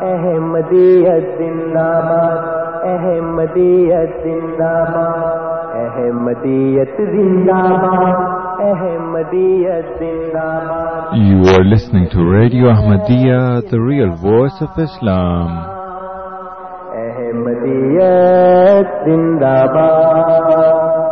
احمدیت زندہ باد احمدیت زندہ باد احمدیت زندہ باد احمدیت زندہ باد You are listening to Radio Ahmadiyya, the real voice of Islam. احمدیت زندہ باد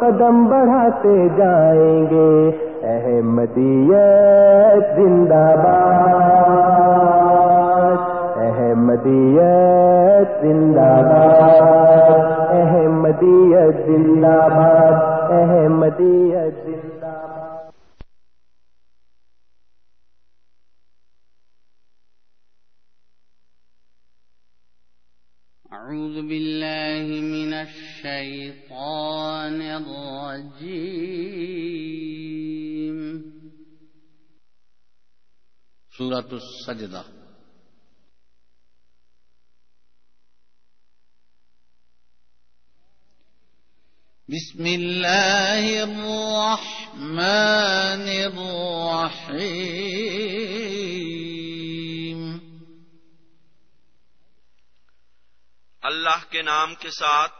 قدم بڑھاتے جائیں گے۔ احمدیت زندہ باد۔ احمدیت زندہ باد۔ احمدیت زندہ باد۔ احمدیت زندہ باد۔ أعوذ بالله من الشيطان الرجيم. سورة السجدة. بسم الله الرحمن الرحيم. اللہ کے نام کے ساتھ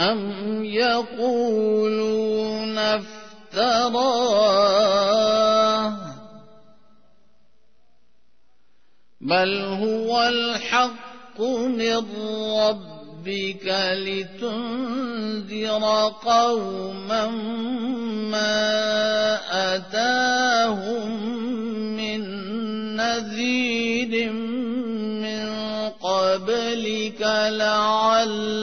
أم يقولون افتراه بل هو الحق من ربك لتنذر قوما ما أتاهم من نذير من قبلك لعلهم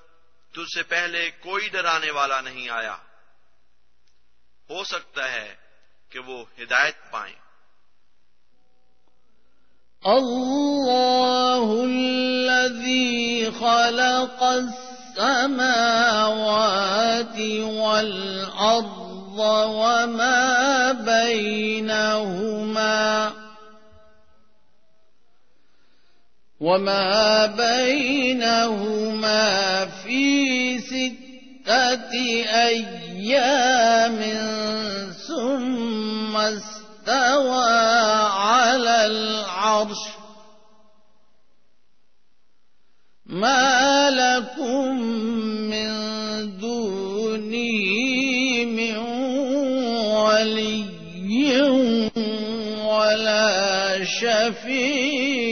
تجھ سے پہلے کوئی ڈرانے والا نہیں آیا۔ ہو سکتا ہے کہ وہ ہدایت پائیں۔ الله الذي خلق السماوات والأرض وما بينهما وما بينهما في ستة أيام ثم استوى على العرش ما لكم من دونه من ولي ولا شفيع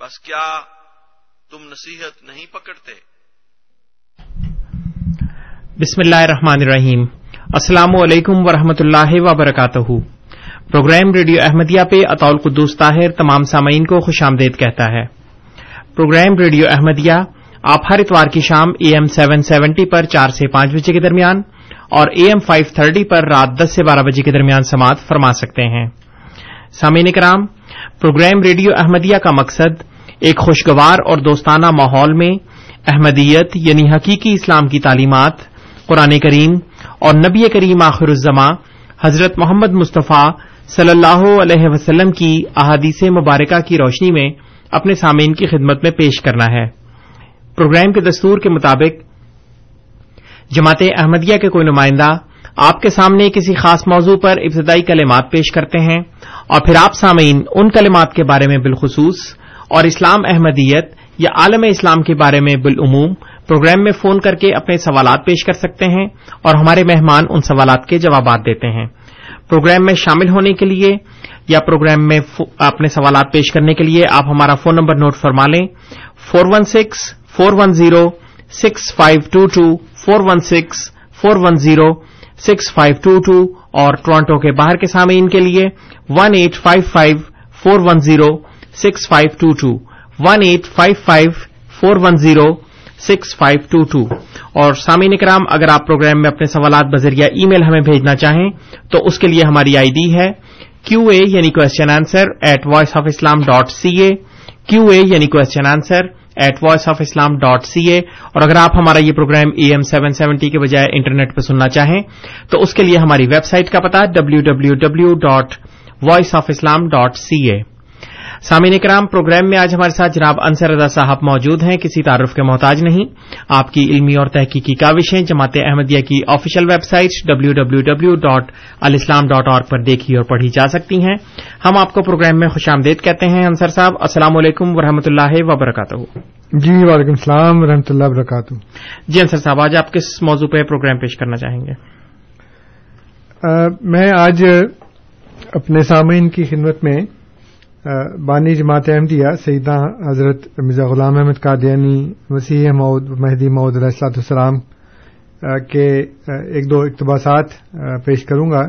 بس کیا تم نصیحت نہیں پکڑتے؟ بسم اللہ الرحمن الرحیم۔ السلام علیکم ورحمۃ اللہ وبرکاتہ۔ پروگرام ریڈیو احمدیہ پہ اطول قدوس طاہر تمام سامعین کو خوش آمدید کہتا ہے۔ پروگرام ریڈیو احمدیہ آپ ہر اتوار کی شام اے ایم سیون سیونٹی پر چار سے پانچ بجے کے درمیان اور اے ایم فائیو تھرٹی پر رات دس سے بارہ بجے کے درمیان سماعت فرما سکتے ہیں۔ سامعین کرام پروگرام ریڈیو احمدیہ کا مقصد ایک خوشگوار اور دوستانہ ماحول میں احمدیت یعنی حقیقی اسلام کی تعلیمات، قرآن کریم اور نبی کریم آخر الزما حضرت محمد مصطفیٰ صلی اللہ علیہ وسلم کی احادیث مبارکہ کی روشنی میں اپنے سامعین کی خدمت میں پیش کرنا ہے۔ پروگرام کے دستور کے مطابق جماعت احمدیہ کے کوئی نمائندہ آپ کے سامنے کسی خاص موضوع پر ابتدائی کلمات پیش کرتے ہیں اور پھر آپ سامعین ان کلمات کے بارے میں بالخصوص اور اسلام احمدیت یا عالم اسلام کے بارے میں بالعموم پروگرام میں فون کر کے اپنے سوالات پیش کر سکتے ہیں اور ہمارے مہمان ان سوالات کے جوابات دیتے ہیں۔ پروگرام میں شامل ہونے کے لیے یا پروگرام میں اپنے سوالات پیش کرنے کے لیے آپ ہمارا فون نمبر نوٹ فرما لیں۔ Four one six, four one zero, six five two two, four one six, four one zero six five two two اور ٹورانٹو کے باہر کے سامعین کے لیے one eight five five four one zero six five two two one eight five five four one zero six five two two اور سامعین کرام اگر آپ پروگرام میں اپنے سوالات بذریعہ ای میل ہمیں بھیجنا چاہیں، تو اس کے لیے ہماری آئی ڈی ہے کیو اے یعنی question answer at voice of Islam dot C A Q A یعنی question answer at voice of Islam dot C A اور اگر آپ ہمارا یہ programme A M seven seventy کے بجائے انٹرنیٹ پہ سننا چاہیں تو اس کے لیے ہماری ویب سائٹ کا پتا W W W dot voice of Islam dot C A سامعین کرام پروگرام میں آج ہمارے ساتھ جناب انصر رضا صاحب موجود ہیں کسی تعارف کے محتاج نہیں۔ آپ کی علمی اور تحقیقی کاوشیں جماعت احمدیہ کی official website W W W dot alislam dot org پر دیکھی اور پڑھی جا سکتی ہیں۔ ہم آپ کو پروگرام میں خوش آمدید کہتے ہیں انصر صاحب السلام علیکم ورحمۃ اللہ وبرکاتہ۔ جی وعلیکم السلام و رحمۃ اللہ وبرکاتہ۔ جی انصر صاحب آج آپ کس موضوع پہ پروگرام پیش کرنا چاہیں گے؟ میں آج اپنے سامعین کی خدمت میں بانی جماعت احمدیہ سیدہ حضرت مرزا غلام احمد قادیانی، مسیح مود، مہدی مود علیہ السلاۃ السلام کے ایک دو اقتباسات پیش کروں گا،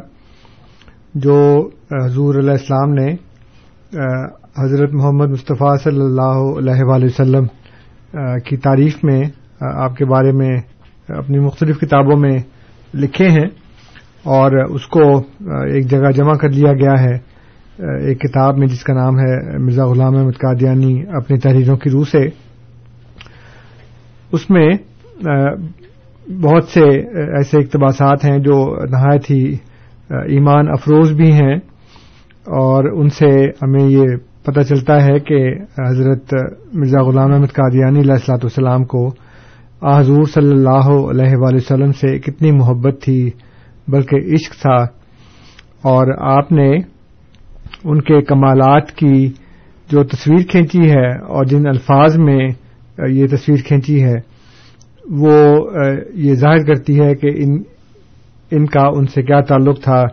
جو حضور علیہ السلام نے حضرت محمد مصطفیٰ صلی اللہ علیہ وآلہ وسلم کی تعریف میں آپ کے بارے میں اپنی مختلف کتابوں میں لکھے ہیں اور اس کو ایک جگہ جمع کر لیا گیا ہے۔ ایک کتاب میں جس کا نام ہے مرزا غلام احمد قادیانی اپنی تحریروں کی روح سے، اس میں بہت سے ایسے اقتباسات ہیں جو نہایت ہی ایمان افروز بھی ہیں اور ان سے ہمیں یہ پتہ چلتا ہے کہ حضرت مرزا غلام احمد قادیانی علیہ السلاۃ والسلام کو حضور صلی اللہ علیہ وآلہ وسلم سے کتنی محبت تھی، بلکہ عشق تھا اور آپ نے ان کے کمالات کی جو تصویر کھینچی ہے اور جن الفاظ میں یہ تصویر کھینچی ہے، وہ یہ ظاہر کرتی ہے کہ ان ان کا ان سے کیا تعلق تھا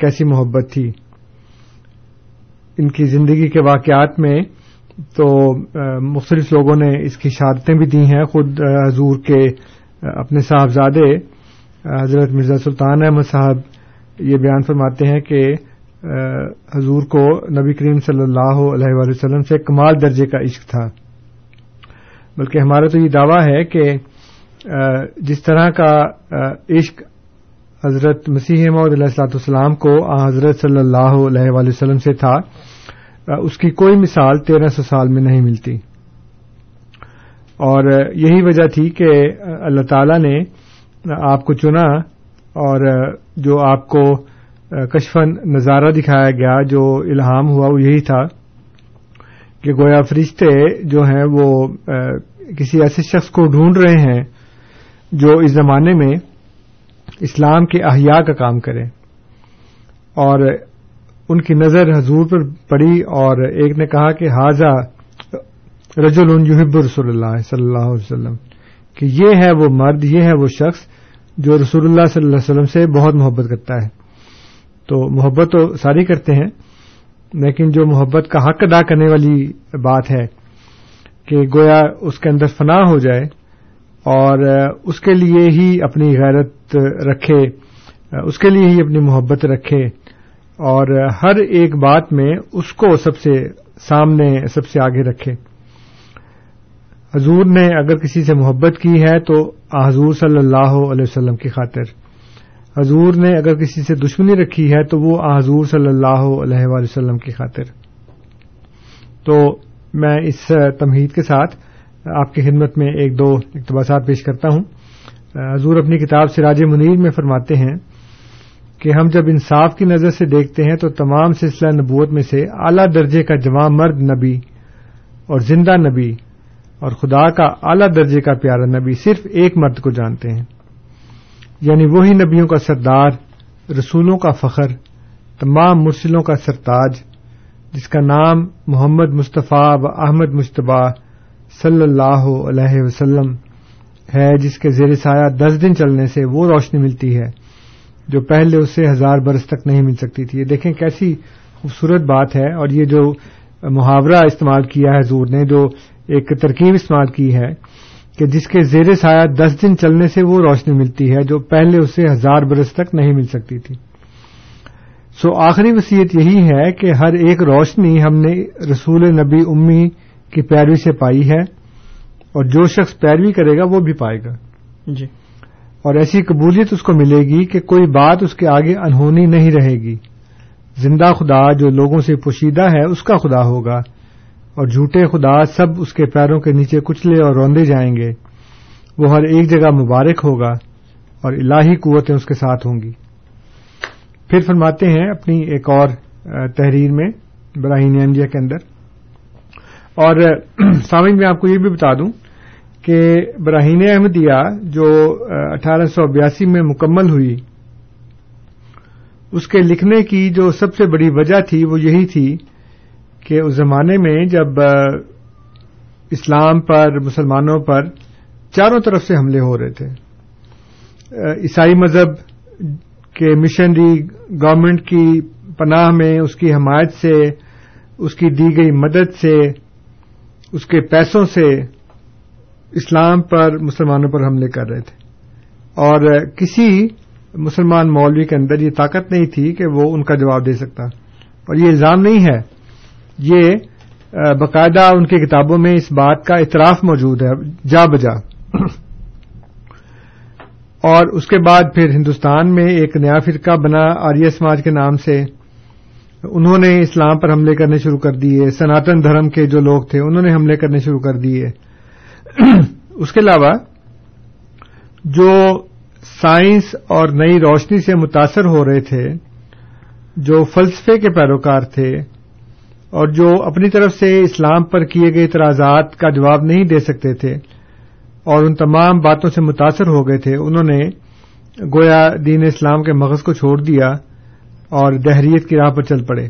کیسی محبت تھی۔ ان کی زندگی کے واقعات میں تو مختلف لوگوں نے اس کی شہادتیں بھی دی ہیں۔ خود حضور کے اپنے صاحبزادے حضرت مرزا سلطان احمد صاحب یہ بیان فرماتے ہیں کہ حضور کو نبی کریم صلی اللہ علیہ وآلہ وسلم سے کمال درجے کا عشق تھا۔ بلکہ ہمارا تو یہ دعویٰ ہے کہ جس طرح کا عشق حضرت مسیح محمد علیہ السلاۃ والسلام کو حضرت صلی اللہ علیہ وآلہ وسلم سے تھا اس کی کوئی مثال تیرہ سو سال میں نہیں ملتی۔ اور یہی وجہ تھی کہ اللہ تعالی نے آپ کو چنا اور جو آپ کو کشفن نظارہ دکھایا گیا جو الہام ہوا، وہ یہی تھا کہ گویا فرشتے جو ہیں وہ کسی ایسے شخص کو ڈھونڈ رہے ہیں جو اس زمانے میں اسلام کے احیاء کا کام کرے۔ اور ان کی نظر حضور پر پڑی اور ایک نے کہا کہ حاضہ رجل یحب رسول اللہ صلی اللہ علیہ وسلم کہ یہ ہے وہ مرد، یہ ہے وہ شخص جو رسول اللہ صلی اللہ علیہ وسلم سے بہت محبت کرتا ہے۔ تو محبت تو ساری کرتے ہیں، لیکن جو محبت کا حق ادا کرنے والی بات ہے کہ گویا اس کے اندر فنا ہو جائے اور اس کے لیے ہی اپنی غیرت رکھے، اس کے لیے ہی اپنی محبت رکھے اور ہر ایک بات میں اس کو سب سے سامنے، سب سے آگے رکھے۔ حضور نے اگر کسی سے محبت کی ہے تو حضور صلی اللہ علیہ وسلم کی خاطر۔ حضور نے اگر کسی سے دشمنی رکھی ہے تو وہ حضور صلی اللہ علیہ وسلم کی خاطر۔ تو میں اس تمہید کے ساتھ آپ کی خدمت میں ایک دو اقتباسات پیش کرتا ہوں۔ حضور اپنی کتاب سراج منیر میں فرماتے ہیں کہ ہم جب انصاف کی نظر سے دیکھتے ہیں تو تمام سلسلہ نبوت میں سے اعلی درجے کا جوان مرد نبی اور زندہ نبی اور خدا کا اعلی درجے کا پیارا نبی صرف ایک مرد کو جانتے ہیں۔ یعنی وہی نبیوں کا سردار، رسولوں کا فخر، تمام مرسلوں کا سرتاج، جس کا نام محمد مصطفیٰ و احمد مشتبہ صلی اللہ علیہ وسلم ہے، جس کے زیر سایہ دس دن چلنے سے وہ روشنی ملتی ہے، جو پہلے اسے ہزار برس تک نہیں مل سکتی تھی۔ یہ دیکھیں کیسی خوبصورت بات ہے، اور یہ جو محاورہ استعمال کیا ہے حضور نے، جو ایک ترکیب استعمال کی ہے کہ جس کے زیر سایہ دس دن چلنے سے وہ روشنی ملتی ہے جو پہلے اسے ہزار برس تک نہیں مل سکتی تھی۔ سو آخری وصیت یہی ہے کہ ہر ایک روشنی ہم نے رسول نبی امی کی پیروی سے پائی ہے اور جو شخص پیروی کرے گا وہ بھی پائے گا۔ جی۔ اور ایسی قبولیت اس کو ملے گی کہ کوئی بات اس کے آگے انہونی نہیں رہے گی۔ زندہ خدا جو لوگوں سے پوشیدہ ہے اس کا خدا ہوگا۔ اور جھوٹے خدا سب اس کے پیروں کے نیچے کچلے اور روندے جائیں گے۔ وہ ہر ایک جگہ مبارک ہوگا اور الہی قوتیں اس کے ساتھ ہوں گی۔ پھر فرماتے ہیں اپنی ایک اور تحریر میں، براہین انڈیا کے اندر۔ اور سامعین، میں آپ کو یہ بھی بتا دوں کہ براہین احمدیہ جو اٹھارہ سو بیاسی میں مکمل ہوئی، اس کے لکھنے کی جو سب سے بڑی وجہ تھی وہ یہی تھی کہ اس زمانے میں جب اسلام پر، مسلمانوں پر چاروں طرف سے حملے ہو رہے تھے۔ عیسائی مذہب کے مشنری گورنمنٹ کی پناہ میں، اس کی حمایت سے، اس کی دی گئی مدد سے، اس کے پیسوں سے اسلام پر مسلمانوں پر حملے کر رہے تھے۔ اور کسی مسلمان مولوی کے اندر یہ طاقت نہیں تھی کہ وہ ان کا جواب دے سکتا۔ اور یہ الزام نہیں ہے یہ باقاعدہ ان کی کتابوں میں اس بات کا اعتراف موجود ہے، جا بجا۔ اور اس کے بعد پھر ہندوستان میں ایک نیا فرقہ بنا، آریہ سماج کے نام سے۔ انہوں نے اسلام پر حملے کرنے شروع کر دیے، سناتن دھرم کے جو لوگ تھے، انہوں نے حملے کرنے شروع کر دیے۔ اس کے علاوہ، جو سائنس اور نئی روشنی سے متاثر ہو رہے تھے، جو فلسفے کے پیروکار تھے اور جو اپنی طرف سے اسلام پر کیے گئے اعتراضات کا جواب نہیں دے سکتے تھے اور ان تمام باتوں سے متاثر ہو گئے تھے، انہوں نے گویا دین اسلام کے مغز کو چھوڑ دیا اور دہریت کی راہ پر چل پڑے۔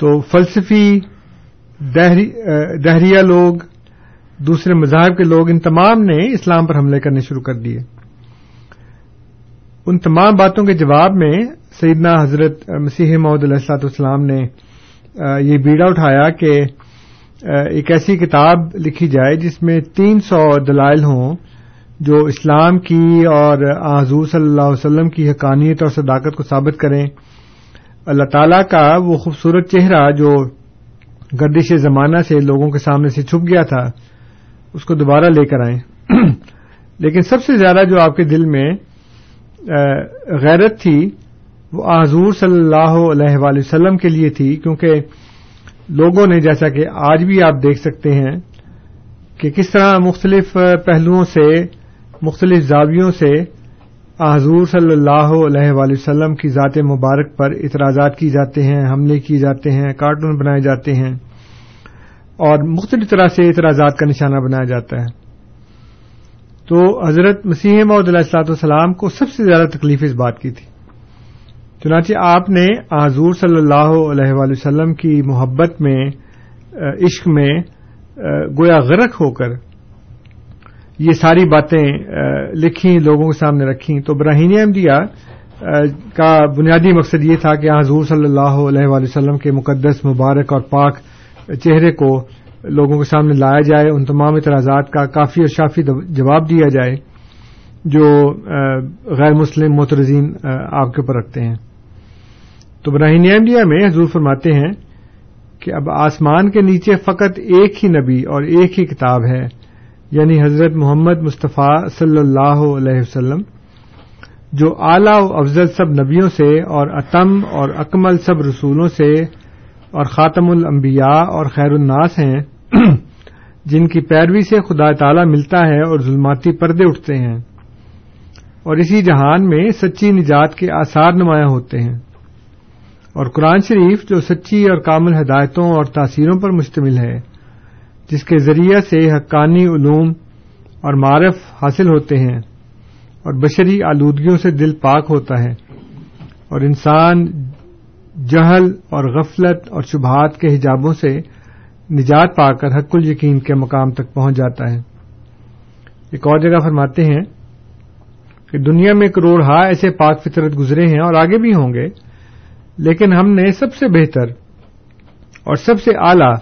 تو فلسفی دہریہ لوگ، دوسرے مذاہب کے لوگ، ان تمام نے اسلام پر حملے کرنے شروع کر دیے۔ ان تمام باتوں کے جواب میں سیدنا حضرت مسیح محدود علیہ السلاط والسلام نے یہ بیڑا اٹھایا کہ ایک ایسی کتاب لکھی جائے جس میں تین سو دلائل ہوں جو اسلام کی اور حضور صلی اللہ علیہ وسلم کی حقانیت اور صداقت کو ثابت کریں۔ اللہ تعالی کا وہ خوبصورت چہرہ جو گردش زمانہ سے لوگوں کے سامنے سے چھپ گیا تھا، اس کو دوبارہ لے کر آئیں۔ لیکن سب سے زیادہ جو آپ کے دل میں غیرت تھی وہ حضور صلی اللہ علیہ وآلہ وسلم کے لیے تھی، کیونکہ لوگوں نے جیسا کہ آج بھی آپ دیکھ سکتے ہیں کہ کس طرح مختلف پہلوؤں سے، مختلف زاویوں سے حضور صلی اللہ علیہ وآلہ وسلم کی ذات مبارک پر اعتراضات کی جاتے ہیں، حملے کیے جاتے ہیں، کارٹون بنائے جاتے ہیں اور مختلف طرح سے اعتراضات کا نشانہ بنایا جاتا ہے۔ تو حضرت مسیح محدود علیہ السلاط والسلام کو سب سے زیادہ تکلیف اس بات کی تھی۔ چنانچہ آپ نے حضور صلی اللہ علیہ وآلہ وسلم کی محبت میں عشق میں گویا غرق ہو کر یہ ساری باتیں لکھی لوگوں کے سامنے رکھی تو براہین احمدیہ کا بنیادی مقصد یہ تھا کہ حضور صلی اللہ علیہ وآلہ وسلم کے مقدس، مبارک اور پاک چہرے کو لوگوں کے سامنے لایا جائے، ان تمام اعتراضات کا کافی اور شافی جواب دیا جائے۔ جو غیر مسلم مترزین آپ کے اوپر رکھتے ہیں۔ تو براہین احمدیہ میں حضور فرماتے ہیں کہ اب آسمان کے نیچے فقط ایک ہی نبی اور ایک ہی کتاب ہے یعنی حضرت محمد مصطفیٰ صلی اللہ علیہ وسلم، جو اعلی و افضل سب نبیوں سے اور اتم اور اکمل سب رسولوں سے اور خاتم الانبیاء اور خیر الناس ہیں، جن کی پیروی سے خدا تعالی ملتا ہے اور ظلماتی پردے اٹھتے ہیں۔ اور اسی جہان میں سچی نجات کے آثار نمایاں ہوتے ہیں۔ اور قرآن شریف جو سچی اور کامل ہدایتوں اور تاثیروں پر مشتمل ہے، جس کے ذریعے سے حقانی علوم اور معرف حاصل ہوتے ہیں اور بشری آلودگیوں سے دل پاک ہوتا ہے۔ اور انسان جہل اور غفلت اور شبہات کے حجابوں سے نجات پا کر حق یقین کے مقام تک پہنچ جاتا ہے۔ ایک اور جگہ فرماتے ہیں کہ دنیا میں کروڑ ہا ایسے پاک فطرت گزرے ہیں اور آگے بھی ہوں گے، لیکن ہم نے سب سے بہتر اور سب سے اعلی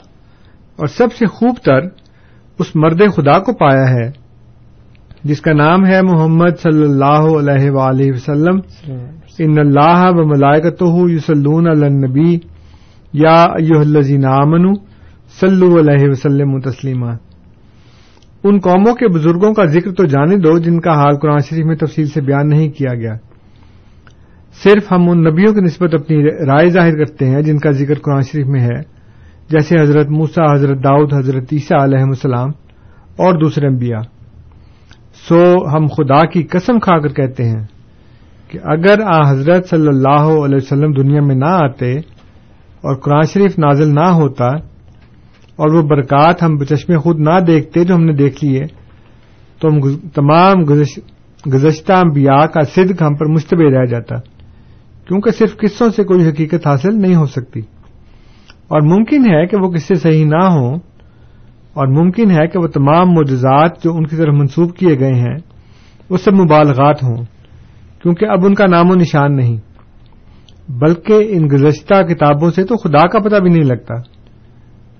اور سب سے خوب تر اس مرد خدا کو پایا ہے، جس کا نام ہے محمد صلی اللہ علیہ وآلہ وسلم. ان اللہ و ملائکت یوسلون النبی، یا الزین امن صلو علیہ وسلم تسلیمہ ان قوموں کے بزرگوں کا ذکر تو جانے دو جن کا حال قرآن شریف میں تفصیل سے بیان نہیں کیا گیا۔ صرف ہم ان نبیوں کی نسبت اپنی رائے ظاہر کرتے ہیں جن کا ذکر قرآن شریف میں ہے، جیسے حضرت موسا حضرت داؤد، حضرت عیسیٰ علیہ السلام اور دوسرے انبیاء۔ سو ہم خدا کی قسم کھا کر کہتے ہیں کہ اگر آ حضرت صلی اللہ علیہ وسلم دنیا میں نہ آتے اور قرآن شریف نازل نہ ہوتا اور وہ برکات ہم بچشمے خود نہ دیکھتے جو ہم نے دیکھ لیے تو ہم تمام گزشتہ انبیاء کا صدق ہم پر مشتبہ رہ جاتا۔ کیونکہ صرف قصوں سے کوئی حقیقت حاصل نہیں ہو سکتی۔ اور ممکن ہے کہ وہ قصے صحیح نہ ہوں۔ اور ممکن ہے کہ وہ تمام معجزات جو ان کی طرف منسوب کیے گئے ہیں وہ سب مبالغات ہوں۔ کیونکہ اب ان کا نام و نشان نہیں۔ بلکہ ان گزشتہ کتابوں سے تو خدا کا پتہ بھی نہیں لگتا۔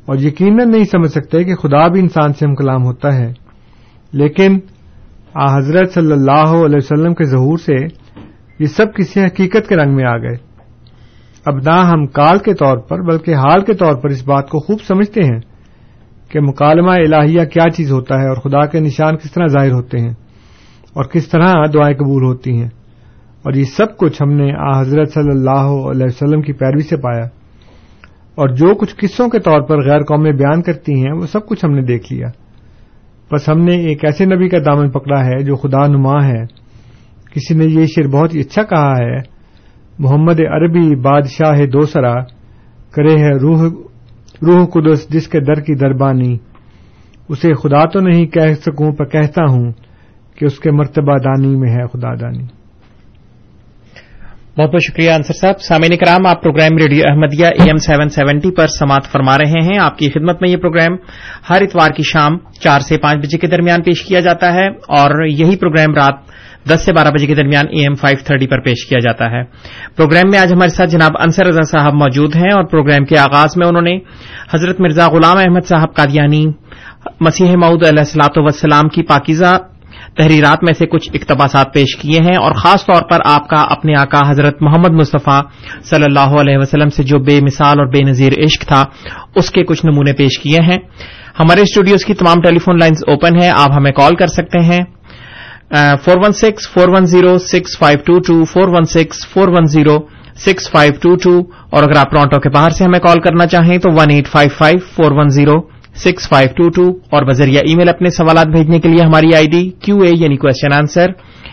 اور یقیناً نہیں سمجھ سکتے کہ خدا بھی انسان سے ہم کلام ہوتا ہے۔ لیکن آ حضرت صلی اللہ علیہ وسلم کے ظہور سے یہ سب کسی حقیقت کے رنگ میں آ گئے۔ اب نہ ہم کال کے طور پر بلکہ حال کے طور پر اس بات کو خوب سمجھتے ہیں کہ مکالمہ الہیہ کیا چیز ہوتا ہے اور خدا کے نشان کس طرح ظاہر ہوتے ہیں اور کس طرح دعائیں قبول ہوتی ہیں۔ اور یہ سب کچھ ہم نے آ حضرت صلی اللہ علیہ وسلم کی پیروی سے پایا۔ اور جو کچھ قصوں کے طور پر غیر قومیں بیان کرتی ہیں، وہ سب کچھ ہم نے دیکھ لیا۔ بس ہم نے ایک ایسے نبی کا دامن پکڑا ہے جو خدا نما ہے۔ کسی نے یہ شعر بہت ہی اچھا کہا ہے، محمد عربی بادشاہ دوسرا، کرے ہے روح روح قدس جس کے در کی دربانی۔ اسے خدا تو نہیں کہہ سکوں، پر کہتا ہوں کہ اس کے مرتبہ دانی میں ہے خدا دانی۔ بہت بہت شکریہ انصر صاحب۔ سامعین کرام آپ programme radio Ahmadiyya A M seven seventy پر سماعت فرما رہے ہیں۔ آپ کی خدمت میں یہ پروگرام ہر اتوار کی شام چار سے پانچ بجے کے درمیان پیش کیا جاتا ہے اور یہی پروگرام رات دس سے بارہ بجے کے درمیان اے ایم فائیو تھرٹی پر پیش کیا جاتا ہے۔ پروگرام میں آج ہمارے ساتھ جناب انصر رضا صاحب موجود ہیں اور پروگرام کے آغاز میں انہوں نے حضرت مرزا غلام احمد صاحب قادیانی، مسیح معود علیہ السلاط وسلام کی پاکیزہ تحریرات میں سے کچھ اقتباسات پیش کیے ہیں اور خاص طور پر آپ کا اپنے آقا حضرت محمد مصطفیٰ صلی اللہ علیہ وسلم سے جو بے مثال اور بے نظیر عشق تھا، اس کے کچھ نمونے پیش کیے ہیں۔ ہمارے اسٹوڈیوز کی تمام ٹیلی فون لائنز اوپن ہیں، آپ ہمیں کال کر سکتے ہیں۔ Four one six four one zero six five two two four one six four one zero six five two two اور اگر آپ ٹورانٹو کے باہر سے ہمیں کال کرنا چاہیں تو one eight five five four one zero six five two two اور بذریعہ ای میل اپنے سوالات بھیجنے کے لیے ہماری آئی ڈی کیو اے یعنی question answer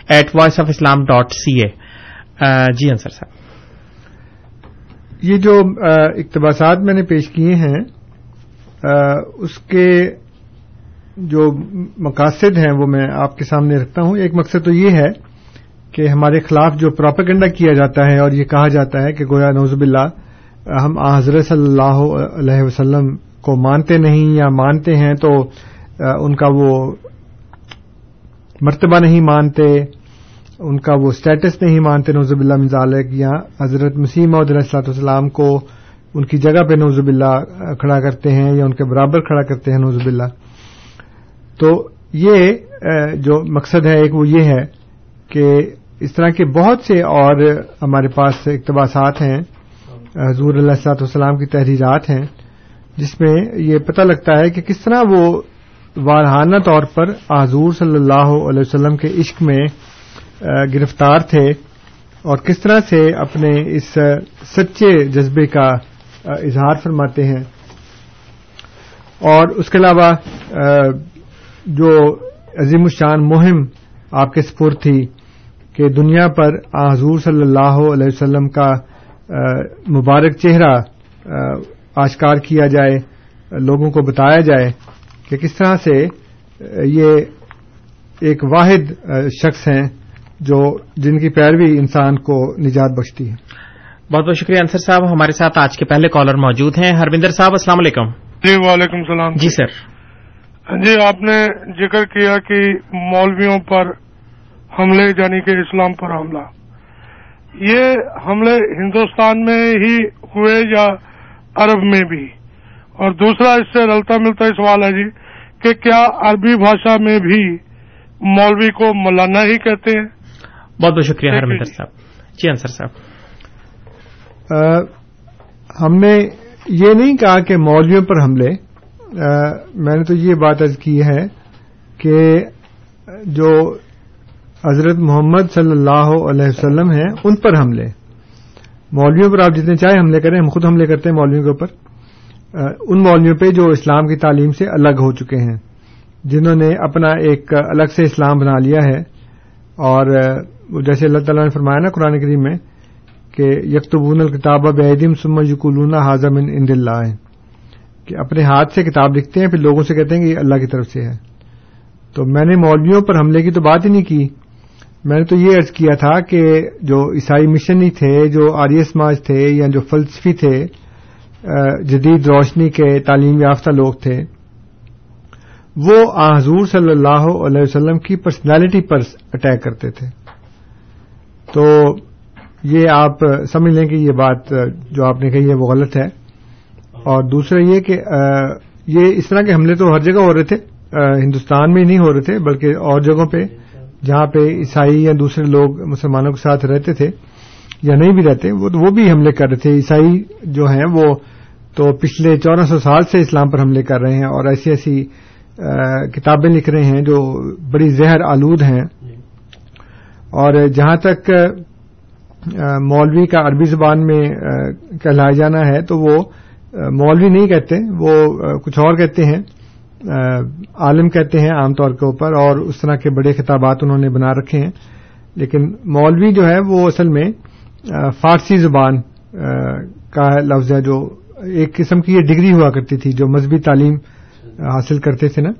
at voice of Islam dot C A جی انصر صاحب۔ یہ جو اقتباسات میں نے پیش کیے ہیں اس کے جو مقاصد ہیں وہ میں آپ کے سامنے رکھتا ہوں۔ ایک مقصد تو یہ ہے کہ ہمارے خلاف جو پراپیگنڈا کیا جاتا ہے اور یہ کہا جاتا ہے کہ گویا نوزب اللہ ہم حضرت صلی اللہ علیہ وسلم کو مانتے نہیں یا مانتے ہیں تو ان کا وہ مرتبہ نہیں مانتے، ان کا وہ اسٹیٹس نہیں مانتے نوزب اللہ مزالک یا حضرت مسیم علیہ السلاۃ والسلام کو ان کی جگہ پہ نوزب اللہ کھڑا کرتے ہیں یا ان کے برابر کھڑا کرتے ہیں نوزب اللہ تو یہ جو مقصد ہے، ایک وہ یہ ہے کہ اس طرح کے بہت سے اور ہمارے پاس اقتباسات ہیں، حضور اللہ السلاط والسلام کی تحریرات ہیں۔ جس میں یہ پتہ لگتا ہے کہ کس طرح وہ وارحانہ طور پر حضور صلی اللہ علیہ وسلم کے عشق میں گرفتار تھے اور کس طرح سے اپنے اس سچے جذبے کا اظہار فرماتے ہیں۔ اور اس کے علاوہ جو عظیم الشان مہم آپ کے سپر تھی کہ دنیا پر حضور صلی اللہ علیہ وسلم کا مبارک چہرہ آشکار کیا جائے لوگوں کو بتایا جائے کہ کس طرح سے یہ ایک واحد شخص ہیں جو جن کی پیروی انسان کو نجات بخشتی ہے۔ بہت بہت شکریہ انصر صاحب ہمارے ساتھ آج کے پہلے کالر موجود ہیں۔ ہروندر صاحب السلام علیکم۔ جی وعلیکم السلام۔ جی سر۔ جی آپ نے ذکر کیا کہ مولویوں پر حملے یعنی کہ اسلام پر حملہ۔ یہ حملے ہندوستان میں ہی ہوئے یا عرب میں بھی۔ اور دوسرا اس سے رلتا ملتا سوال ہے جی کہ کیا عربی بھاشا میں بھی مولوی کو مولانا ہی کہتے ہیں؟ بہت بہت شکریہ ہرمندر صاحب۔ جی انصر صاحب۔ ہم نے یہ نہیں کہا کہ مولویوں پر حملے۔ میں نے تو یہ بات عرض کی ہے کہ جو حضرت محمد صلی اللہ علیہ وسلم ہیں ان پر حملے۔ مولویوں پر آپ جتنے چاہے حملے کریں، ہم خود حملے کرتے ہیں مولویوں کے اوپر۔ ان مولویوں پہ جو اسلام کی تعلیم سے الگ ہو چکے ہیں، جنہوں نے اپنا ایک الگ سے اسلام بنا لیا ہے۔ اور جیسے اللہ تعالیٰ نے فرمایا نا قرآن کریم میں کہ یکتبون الکتاب بعدم سم یقولون حاضم اند اللہ۔ کہ اپنے ہاتھ سے کتاب لکھتے ہیں، پھر لوگوں سے کہتے ہیں کہ یہ اللہ کی طرف سے ہے۔ تو میں نے مولویوں پر حملے کی تو بات ہی نہیں کی۔ میں نے تو یہ عرض کیا تھا کہ جو عیسائی مشنری تھے، جو آریہ سماج تھے یا جو فلسفی تھے جدید روشنی کے تعلیم یافتہ لوگ تھے، وہ حضور صلی اللہ علیہ وسلم کی پرسنالٹی پر اٹیک کرتے تھے۔ تو یہ آپ سمجھ لیں کہ یہ بات جو آپ نے کہی ہے وہ غلط ہے۔ اور دوسرا یہ کہ یہ اس طرح کے حملے تو ہر جگہ ہو رہے تھے ہندوستان میں نہیں ہو رہے تھے، بلکہ اور جگہوں پہ جہاں پہ عیسائی یا دوسرے لوگ مسلمانوں کے ساتھ رہتے تھے یا نہیں بھی رہتے، وہ وہ بھی حملے کر رہے تھے۔ عیسائی جو ہیں، وہ تو پچھلے چودہ سو سال سے اسلام پر حملے کر رہے ہیں اور ایسی ایسی کتابیں لکھ رہے ہیں جو بڑی زہر آلود ہیں۔ اور جہاں تک مولوی کا عربی زبان میں کہلایا جانا ہے، تو وہ مولوی نہیں کہتے، وہ کچھ اور کہتے ہیں۔ عالم کہتے ہیں عام طور کے اوپر اور اس طرح کے بڑے خطابات انہوں نے بنا رکھے ہیں۔ لیکن مولوی جو ہے وہ اصل میں فارسی زبان کا لفظ ہے جو ایک قسم کی یہ ڈگری ہوا کرتی تھی جو مذہبی تعلیم حاصل کرتے تھے نا۔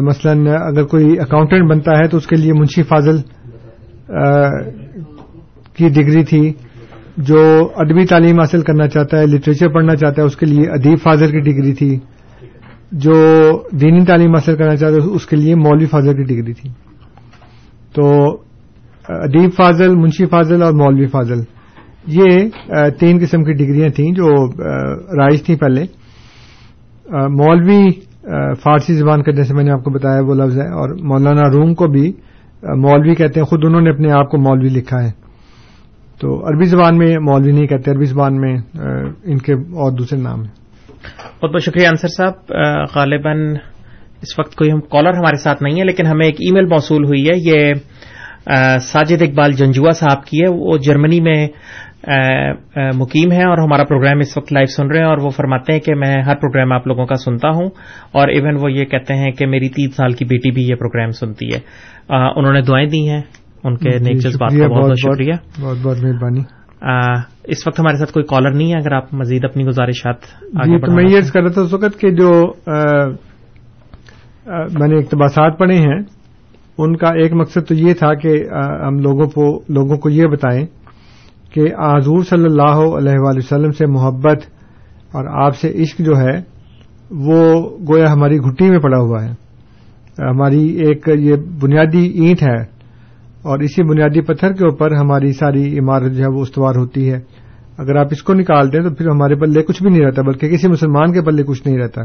مثلا اگر کوئی اکاؤنٹنٹ بنتا ہے تو اس کے لیے منشی فاضل کی ڈگری تھی۔ جو ادبی تعلیم حاصل کرنا چاہتا ہے، لٹریچر پڑھنا چاہتا ہے، اس کے لیے ادیب فاضل کی ڈگری تھی۔ جو دینی تعلیم حاصل کرنا چاہتا ہے اس کے لیے مولوی فاضل کی ڈگری تھی۔ تو، ادیب فاضل، منشی فاضل اور مولوی فاضل، یہ تین قسم کی ڈگریاں تھیں جو رائج تھیں پہلے۔ مولوی فارسی زبان کا جیسے میں نے آپ کو بتایا وہ لفظ ہے، اور مولانا روم کو بھی مولوی کہتے ہیں۔ خود انہوں نے اپنے آپ کو مولوی لکھا ہے۔ تو عربی زبان میں مولوی نہیں کہتے، عربی زبان میں ان کے اور دوسرے نام ہیں۔ بہت بہت شکریہ انصر صاحب. غالباً اس وقت کوئی ہم کالر ہمارے ساتھ نہیں ہے لیکن ہمیں ایک ای میل موصول ہوئی ہے. یہ ساجد اقبال جنجوا صاحب کی ہے. وہ جرمنی میں مقیم ہیں اور ہمارا پروگرام اس وقت لائیو سن رہے ہیں اور وہ فرماتے ہیں کہ میں ہر پروگرام آپ لوگوں کا سنتا ہوں اور ایون وہ یہ کہتے ہیں کہ میری تین سال کی بیٹی بھی یہ پروگرام سنتی ہے۔ انہوں نے دعائیں دی ہیں ان کے نیک جذبات کا بہت بہت شکریہ۔ بہت بہت مہربانی۔ اس وقت ہمارے ساتھ کوئی کالر نہیں ہے اگر آپ مزید اپنی گزارشات جی تو میں یہ کر رہا تھا اس وقت کہ جو میں نے اقتباسات پڑھے ہیں ان کا ایک مقصد تو یہ تھا کہ ہم لوگوں کو لوگوں کو یہ بتائیں کہ آذور صلی اللہ علیہ وآلہ وسلم سے محبت اور آپ سے عشق جو ہے وہ گویا ہماری گھٹی میں پڑا ہوا ہے۔ ہماری ایک یہ بنیادی اینٹ ہے۔ اور اسی بنیادی پتھر کے اوپر ہماری ساری عمارت جو ہے وہ استوار ہوتی ہے۔ اگر آپ اس کو نکال دیں تو پھر ہمارے پلے کچھ بھی نہیں رہتا، بلکہ کسی مسلمان کے پلے کچھ نہیں رہتا۔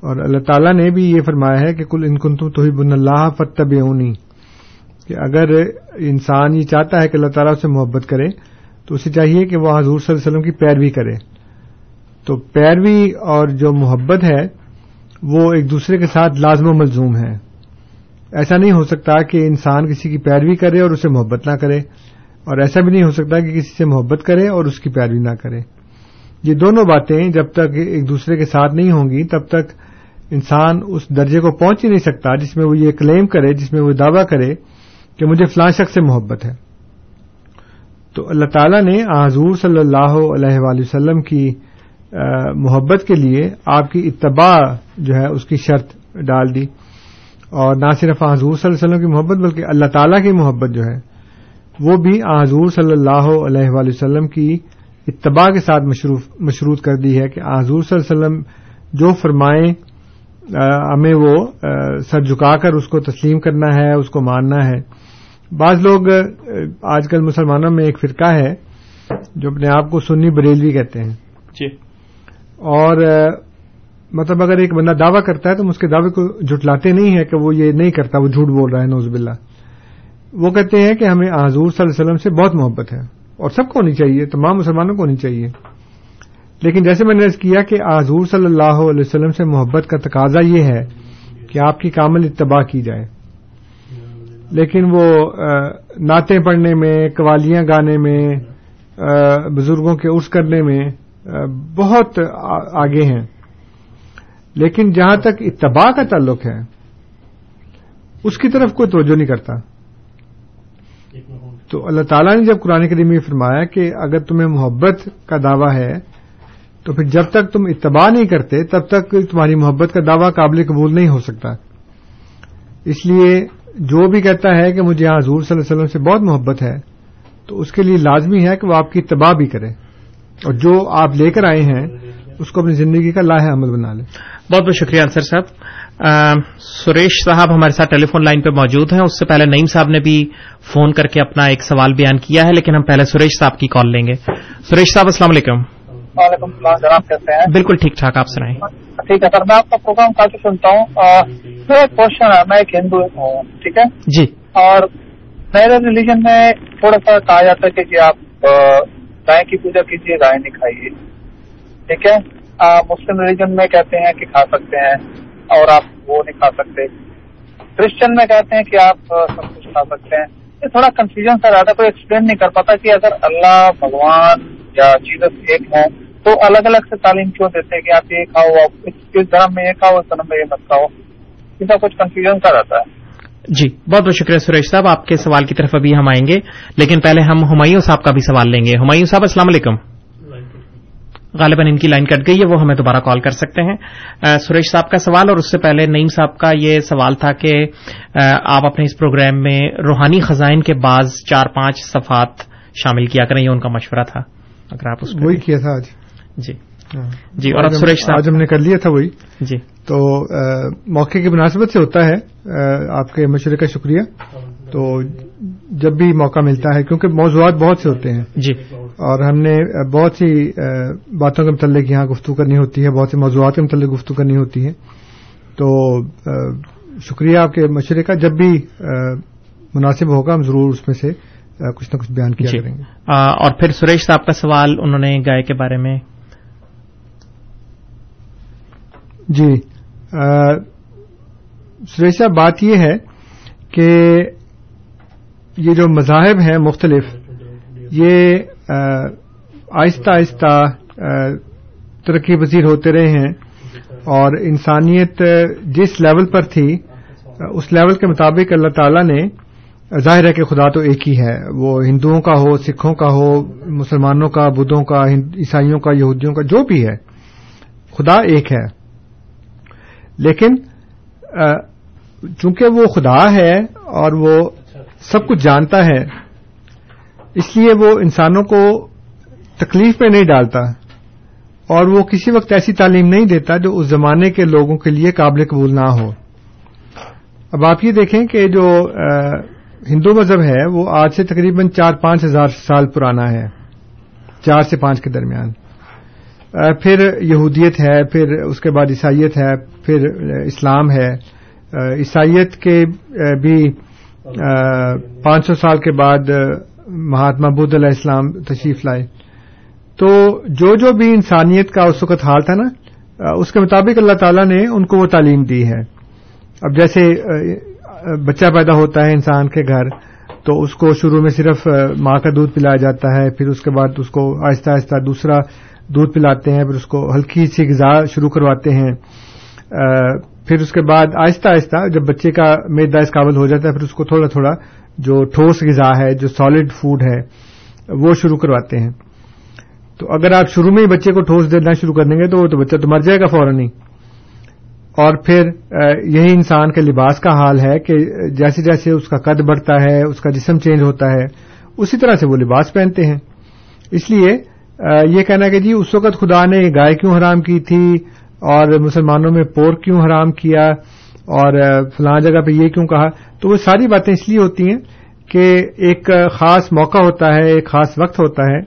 اور اللہ تعالیٰ نے بھی یہ فرمایا ہے کہ کل ان کن تم تو بن اللہ فتب کہ اگر انسان یہ چاہتا ہے کہ اللہ تعالیٰ سے محبت کرے، تو اسے چاہیے کہ وہ حضور صلی اللہ علیہ وسلم کی پیروی کرے۔ تو پیروی اور جو محبت ہے، وہ ایک دوسرے کے ساتھ لازم و ملزوم ہے۔ ایسا نہیں ہو سکتا کہ انسان کسی کی پیروی کرے اور اسے محبت نہ کرے، اور ایسا بھی نہیں ہو سکتا کہ کسی سے محبت کرے اور اس کی پیروی نہ کرے۔ یہ دونوں باتیں جب تک ایک دوسرے کے ساتھ نہیں ہوں گی، تب تک انسان اس درجے کو پہنچ ہی نہیں سکتا جس میں وہ یہ کلیم کرے، جس میں وہ دعوی کرے کہ مجھے فلاں شخص سے محبت ہے۔ تو اللہ تعالیٰ نے حضور صلی اللہ علیہ وآلہ وسلم کی محبت کے لیے آپ کی اتباع جو ہے اس کی شرط ڈال دی۔ اور نہ صرف حضور صلی اللہ علیہ وسلم کی محبت بلکہ اللہ تعالیٰ کی محبت جو ہے وہ بھی حضور صلی اللہ علیہ وآلہ وسلم کی اتباع کے ساتھ مشروط کر دی ہے کہ حضور صلی اللہ علیہ وسلم جو فرمائیں ہمیں وہ سر جھکا کر اس کو تسلیم کرنا ہے اس کو ماننا ہے۔ بعض لوگ آج کل مسلمانوں میں ایک فرقہ ہے جو اپنے آپ کو سنی بریلوی کہتے ہیں۔ جی۔ اور مطلب اگر ایک بندہ دعویٰ کرتا ہے تو ہم اس کے دعوے کو جھٹلاتے نہیں ہے کہ وہ یہ نہیں کرتا، وہ جھوٹ بول رہا ہے نوز باللہ۔ وہ کہتے ہیں کہ ہمیں حضور صلی اللہ علیہ وسلم سے بہت محبت ہے اور سب کو ہونی چاہیے، تمام مسلمانوں کو ہونی چاہیے۔ لیکن جیسے میں نے کیا کہ حضور صلی اللہ علیہ وسلم سے محبت کا تقاضا یہ ہے کہ آپ کی کامل اتباع کی جائے۔ لیکن وہ نعتیں پڑھنے میں، قوالیاں گانے میں بزرگوں کے عرس کرنے میں بہت آگے ہیں۔ لیکن جہاں تک اتباع کا تعلق ہے، اس کی طرف کوئی توجہ نہیں کرتا۔ تو اللہ تعالیٰ نے جب قرآن کریم میں فرمایا کہ اگر تمہیں محبت کا دعویٰ ہے، تو پھر جب تک تم اتباع نہیں کرتے، تب تک تمہاری محبت کا دعویٰ قابل قبول نہیں ہو سکتا۔ اس لیے جو بھی کہتا ہے کہ مجھے یہاں حضور صلی اللہ علیہ وسلم سے بہت محبت ہے، تو اس کے لیے لازمی ہے کہ وہ آپ کی اتباع بھی کرے۔ اور جو آپ لے کر آئے ہیں، اس کو اپنی زندگی کا لاہ عمل بنا لیں بہت بہت شکریہ انصر صاحب۔ سریش صاحب ہمارے ساتھ ٹیلی فون لائن پہ موجود ہیں۔ اس سے پہلے نعیم صاحب نے بھی فون کر کے اپنا ایک سوال بیان کیا ہے لیکن ہم پہلے سریش صاحب کی کال لیں گے۔ سریش صاحب السلام علیکم۔ وعلیکم السلام جناب کیسے ہیں؟ بالکل ٹھیک ٹھاک آپ سنائیں۔ ٹھیک ہے سر میں آپ کا پروگرام کافی سنتا ہوں۔ میرا ایک کوشچن ہے میں ایک ہندو ہوں ٹھیک ہے؟ جی۔ اور میرے ریلیجن میں تھوڑا سا کہا جاتا ہے کہ جی آپ گائے کی پوجا کیجیے گائے نہیں کھائیے ٹھیک ہے؟ مسلم ریلیجن میں کہتے ہیں کہ کھا سکتے ہیں اور آپ وہ نہیں کھا سکتے۔ کرسچن میں کہتے ہیں کہ آپ سب کچھ کھا سکتے ہیں۔ یہ تھوڑا کنفیوژن سا رہتا کوئی ایکسپلین نہیں کر پاتا کہ اگر اللہ، بھگوان یا چیزیں ایک ہیں تو الگ الگ سے تعلیم کیوں دیتے ہیں کہ آپ یہ کھاؤ، آپ اس دھرم میں یہ کھاؤ، اس دھرم میں یہ مت کھاؤ؟ اس کا کچھ کنفیوژن سا رہتا ہے۔ جی بہت بہت شکریہ سریش صاحب، آپ کے سوال کی طرف ابھی ہم آئیں گے۔ لیکن پہلے ہم ہمایوں صاحب کا بھی سوال لیں گے۔ ہمایوں صاحب، السلام علیکم۔ غالباً ان کی لائن کٹ گئی ہے وہ ہمیں دوبارہ کال کر سکتے ہیں۔ سریش صاحب کا سوال اور اس سے پہلے نعیم صاحب کا یہ سوال تھا کہ آپ اپنے اس پروگرام میں روحانی خزائن کے بعض چار پانچ صفات شامل کیا کریں یہ ان کا مشورہ تھا۔ اگر آپ اس وہی کیا تھا آج؟ جی۔ جی اور سریش صاحب آج ہم نے کر لیا تھا وہی۔ جی۔ تو موقع کی مناسبت سے ہوتا ہے آپ کے مشورے کا شکریہ۔ تو جب بھی موقع ملتا ہے کیونکہ موضوعات بہت سے ہوتے ہیں۔ جی۔ اور ہم نے بہت سی باتوں کے متعلق یہاں گفتگو کرنی ہوتی ہے بہت سے موضوعات کے متعلق گفتگو کرنی ہوتی ہے۔ تو شکریہ آپ کے مشورے کا۔ جب بھی مناسب ہوگا ہم ضرور اس میں سے کچھ نہ کچھ بیان کیا جی۔ کریں گے۔ اور پھر سریش صاحب کا سوال انہوں نے گائے کے بارے میں۔ جی سریش صاحب بات یہ ہے کہ یہ جو مذاہب ہیں مختلف، یہ آہستہ آہستہ ترقی پذیر ہوتے رہے ہیں اور انسانیت جس لیول پر تھی، اس لیول کے مطابق اللہ تعالی نے ظاہر ہے کہ خدا تو ایک ہی ہے۔ وہ ہندوؤں کا ہو، سکھوں کا ہو، مسلمانوں کا، بدھوں کا عیسائیوں کا، یہودیوں کا، جو بھی ہے، خدا ایک ہے۔ لیکن چونکہ وہ خدا ہے اور وہ سب کچھ جانتا ہے، اس لیے وہ انسانوں کو تکلیف میں نہیں ڈالتا اور وہ کسی وقت ایسی تعلیم نہیں دیتا جو اس زمانے کے لوگوں کے لیے قابل قبول نہ ہو۔ اب آپ یہ دیکھیں کہ جو ہندو مذہب ہے، وہ آج سے تقریباً چار پانچ ہزار سال پرانا ہے، چار سے پانچ کے درمیان۔ پھر یہودیت ہے، پھر اس کے بعد عیسائیت ہے، پھر اسلام ہے۔ عیسائیت کے بھی پانچ سو سال کے بعد مہاتما بدھ علیہ السلام تشریف لائے۔ تو جو جو بھی انسانیت کا اس وقت حال تھا نا اس کے مطابق اللہ تعالیٰ نے ان کو وہ تعلیم دی ہے۔ اب جیسے بچہ پیدا ہوتا ہے انسان کے گھر، تو اس کو شروع میں صرف ماں کا دودھ پلایا جاتا ہے، پھر اس کے بعد اس کو آہستہ آہستہ دوسرا دودھ پلاتے ہیں، پھر اس کو ہلکی سی غذا شروع کرواتے ہیں۔ پھر اس کے بعد آہستہ آہستہ جب بچے کا میدا اس قابل ہو جاتا ہے، پھر اس کو تھوڑا تھوڑا جو ٹھوس غذا ہے، جو سالڈ فوڈ ہے، وہ شروع کرواتے ہیں۔ تو اگر آپ شروع میں ہی بچے کو ٹھوس دینا شروع کر دیں گے تو تو بچہ تو مر جائے گا فوراً ہی۔ اور پھر یہی انسان کے لباس کا حال ہے کہ جیسے جیسے اس کا قد بڑھتا ہے، اس کا جسم چینج ہوتا ہے، اسی طرح سے وہ لباس پہنتے ہیں۔ اس لیے یہ کہنا کہ جی اس وقت خدا نے گائے کیوں حرام کی تھی؟ اور مسلمانوں میں پور کیوں حرام کیا اور فلاں جگہ پہ یہ کیوں کہا؟ تو وہ ساری باتیں اس لیے ہوتی ہیں کہ ایک خاص موقع ہوتا ہے، ایک خاص وقت ہوتا ہے،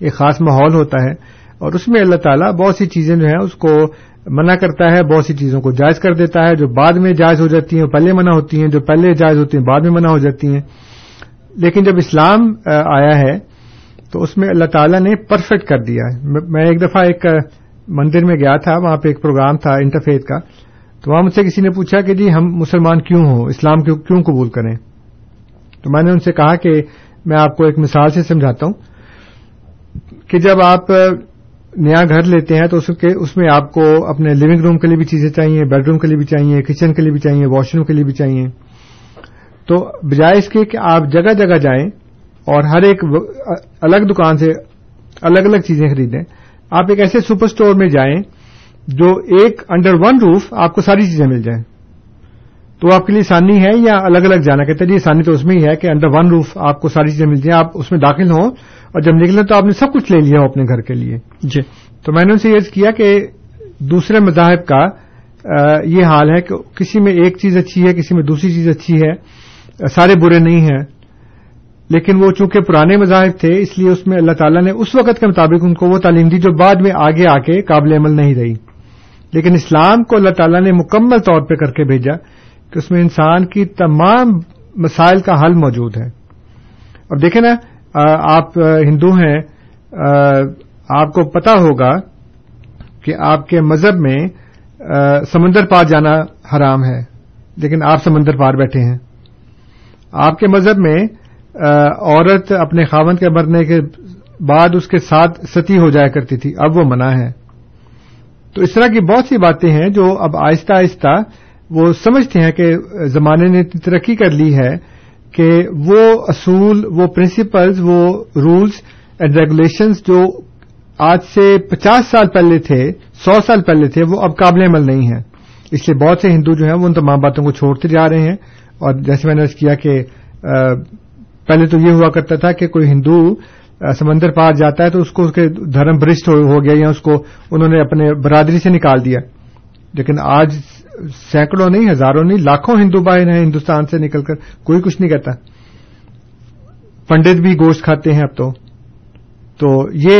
ایک خاص ماحول ہوتا ہے اور اس میں اللہ تعالیٰ بہت سی چیزیں جو ہیں اس کو منع کرتا ہے، بہت سی چیزوں کو جائز کر دیتا ہے جو بعد میں جائز ہو جاتی ہیں پہلے منع ہوتی ہیں، جو پہلے جائز ہوتی ہیں بعد میں منع ہو جاتی ہیں۔ لیکن جب اسلام آیا ہے تو اس میں اللہ تعالیٰ نے پرفیکٹ کر دیا ہے۔ میں ایک دفعہ ایک مندر میں گیا تھا، وہاں پہ ایک پروگرام تھا انٹرفیت کا۔ تو وہاں مجھ سے کسی نے پوچھا کہ جی ہم مسلمان کیوں ہوں؟ اسلام کیوں قبول کریں؟ تو میں نے ان سے کہا کہ میں آپ کو ایک مثال سے سمجھاتا ہوں کہ جب آپ نیا گھر لیتے ہیں تو اس میں آپ کو اپنے لیونگ روم کے لیے بھی چیزیں چاہیے بیڈ روم کے لیے بھی چاہیے کچن کے لیے بھی چاہیے واش روم کے لیے بھی چاہیے۔ تو بجائے اس کے کہ آپ جگہ جگہ جائیں اور ہر ایک الگ دکان سے الگ الگ چیزیں خریدیں آپ ایک ایسے سپر اسٹور میں جائیں جو ایک انڈر ون روف آپ کو ساری چیزیں مل جائیں۔ تو آپ کے لیے آسانی ہے یا الگ الگ جانا؟ کہتے ہیں آسانی تو اس میں ہی ہے کہ انڈر ون روف آپ کو ساری چیزیں مل جائیں آپ اس میں داخل ہوں اور جب نکلیں تو آپ نے سب کچھ لے لیا اپنے گھر کے لیے۔ جی۔ تو میں نے ان سے یہ کیا کہ دوسرے مذاہب کا یہ حال ہے کہ کسی میں ایک چیز اچھی ہے کسی میں دوسری چیز اچھی ہے سارے برے نہیں ہیں۔ لیکن وہ چونکہ پرانے مذاہب تھے، اس لیے اس میں اللہ تعالیٰ نے اس وقت کے مطابق ان کو وہ تعلیم دی جو بعد میں آگے آ کے قابل عمل نہیں رہی۔ لیکن اسلام کو اللہ تعالیٰ نے مکمل طور پہ کر کے بھیجا کہ اس میں انسان کی تمام مسائل کا حل موجود ہے۔ اب دیکھیں نا آپ ہندو ہیں آپ کو پتا ہوگا کہ آپ کے مذہب میں سمندر پار جانا حرام ہے، لیکن آپ سمندر پار بیٹھے ہیں۔ آپ کے مذہب میں عورت اپنے خاون کے مرنے کے بعد اس کے ساتھ ستی ہو جایا کرتی تھی۔ اب وہ منع ہے۔ تو اس طرح کی بہت سی باتیں ہیں جو اب آہستہ آہستہ وہ سمجھتے ہیں کہ زمانے نے اتنی ترقی کر لی ہے کہ وہ اصول، وہ پرنسپلز وہ رولز اینڈ ریگولیشنز جو آج سے پچاس سال پہلے تھے، سو سال پہلے تھے، وہ اب قابل عمل نہیں ہیں۔ اس لیے بہت سے ہندو جو ہیں وہ ان تمام باتوں کو چھوڑتے جا رہے ہیں۔ اور جیسے میں نے کیا کہ پہلے تو یہ ہوا کرتا تھا کہ کوئی ہندو سمندر پار جاتا ہے تو اس کو اس کے دھرم برشٹ ہو گیا یا اس کو انہوں نے اپنے برادری سے نکال دیا۔ لیکن آج سینکڑوں نہیں، ہزاروں نہیں، لاکھوں ہندو بھائی ہیں ہندوستان سے نکل کر، کوئی کچھ نہیں کہتا پنڈت بھی گوشت کھاتے ہیں اب تو۔ تو یہ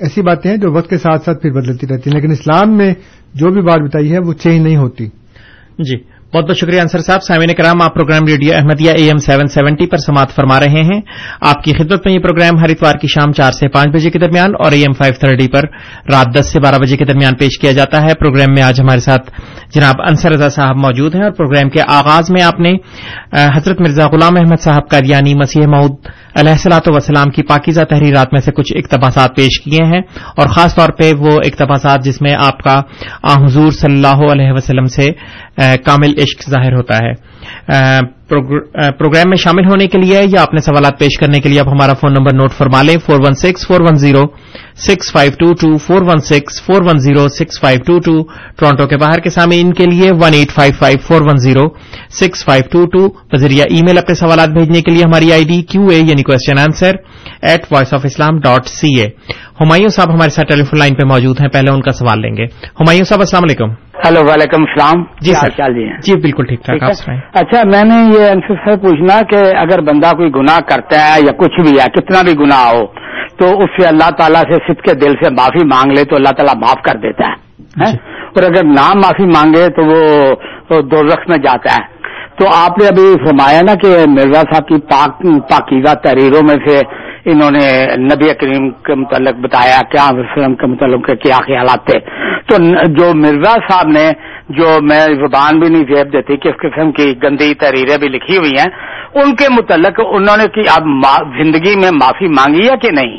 ایسی باتیں ہیں جو وقت کے ساتھ ساتھ پھر بدلتی رہتی ہیں۔ لیکن اسلام میں جو بھی بات بتائی ہے وہ چینج نہیں ہوتی۔ جی۔ بہت بہت شکریہ انصر صاحب۔ سامعین کرام، آپ programme radio Ahmadiyya A M seven seventy پر سماعت فرما رہے ہیں۔ آپ کی خدمت میں یہ پروگرام ہر اتوار کی شام چار سے پانچ بجے کے درمیان اور اے ایم فائیو تھرٹی پر رات دس سے بارہ بجے کے درمیان پیش کیا جاتا ہے۔ پروگرام میں آج ہمارے ساتھ جناب انصر رضا صاحب موجود ہیں اور پروگرام کے آغاز میں آپ نے حضرت مرزا غلام احمد صاحب کا یعنی مسیح مود علیہ السلاۃ وسلام کی پاکیزہ تحریرات میں سے کچھ اقتباسات پیش کیے ہیں اور خاص طور پہ وہ اقتباسات جس میں آپ کا حضور صلی اللہ علیہ وسلم سے کامل عشق ظاہر ہوتا ہے۔ پروگرام میں شامل ہونے کے لیے یا اپنے سوالات پیش کرنے کے لیے آپ ہمارا فون نمبر نوٹ فرما لیں۔ Four one six four one zero six five two two, four one six four one zero six five two two, Toronto کے باہر کے سامنے ان کے لیے one eight five five four one zero six five two two. بذریعہ ای میل اپنے سوالات بھیجنے کے لیے ہماری آئی ڈی کیو اے یعنی question answer at voice of Islam dot C A Humayun sahib ہمارے ساتھ ٹیلیفون لائن پہ موجود ہیں، پہلے ان کا سوال لیں گے۔ ہمایوں صاحب، السلام علیکم۔ ہلو وعلیکم السلام جی چال جی جی بالکل ٹھیک ٹھاک اچھا میں نے یہ انصر سے پوچھنا کہ اگر بندہ کوئی گناہ کرتا ہے یا کچھ بھی ہے کتنا بھی گناہ ہو تو اس سے اللہ تعالیٰ سے سد کے دل سے معافی مانگ لے تو اللہ تعالیٰ معاف کر دیتا ہے جی۔ اور اگر نہ معافی مانگے تو وہ دو رخ میں جاتا ہے۔ تو آپ نے ابھی فرمایا نا کہ مرزا صاحب کی پاک پاکیزہ تحریروں میں سے انہوں نے نبی کریم کے متعلق بتایا کیا وسلم کے متعلق کیا خیالات تھے۔ تو جو مرزا صاحب نے جو میں زبان بھی نہیں جیب دیتی کس قسم کی گندی تحریریں بھی لکھی ہوئی ہیں ان کے متعلق انہوں نے کہ اب زندگی میں معافی مانگی ہے کہ نہیں؟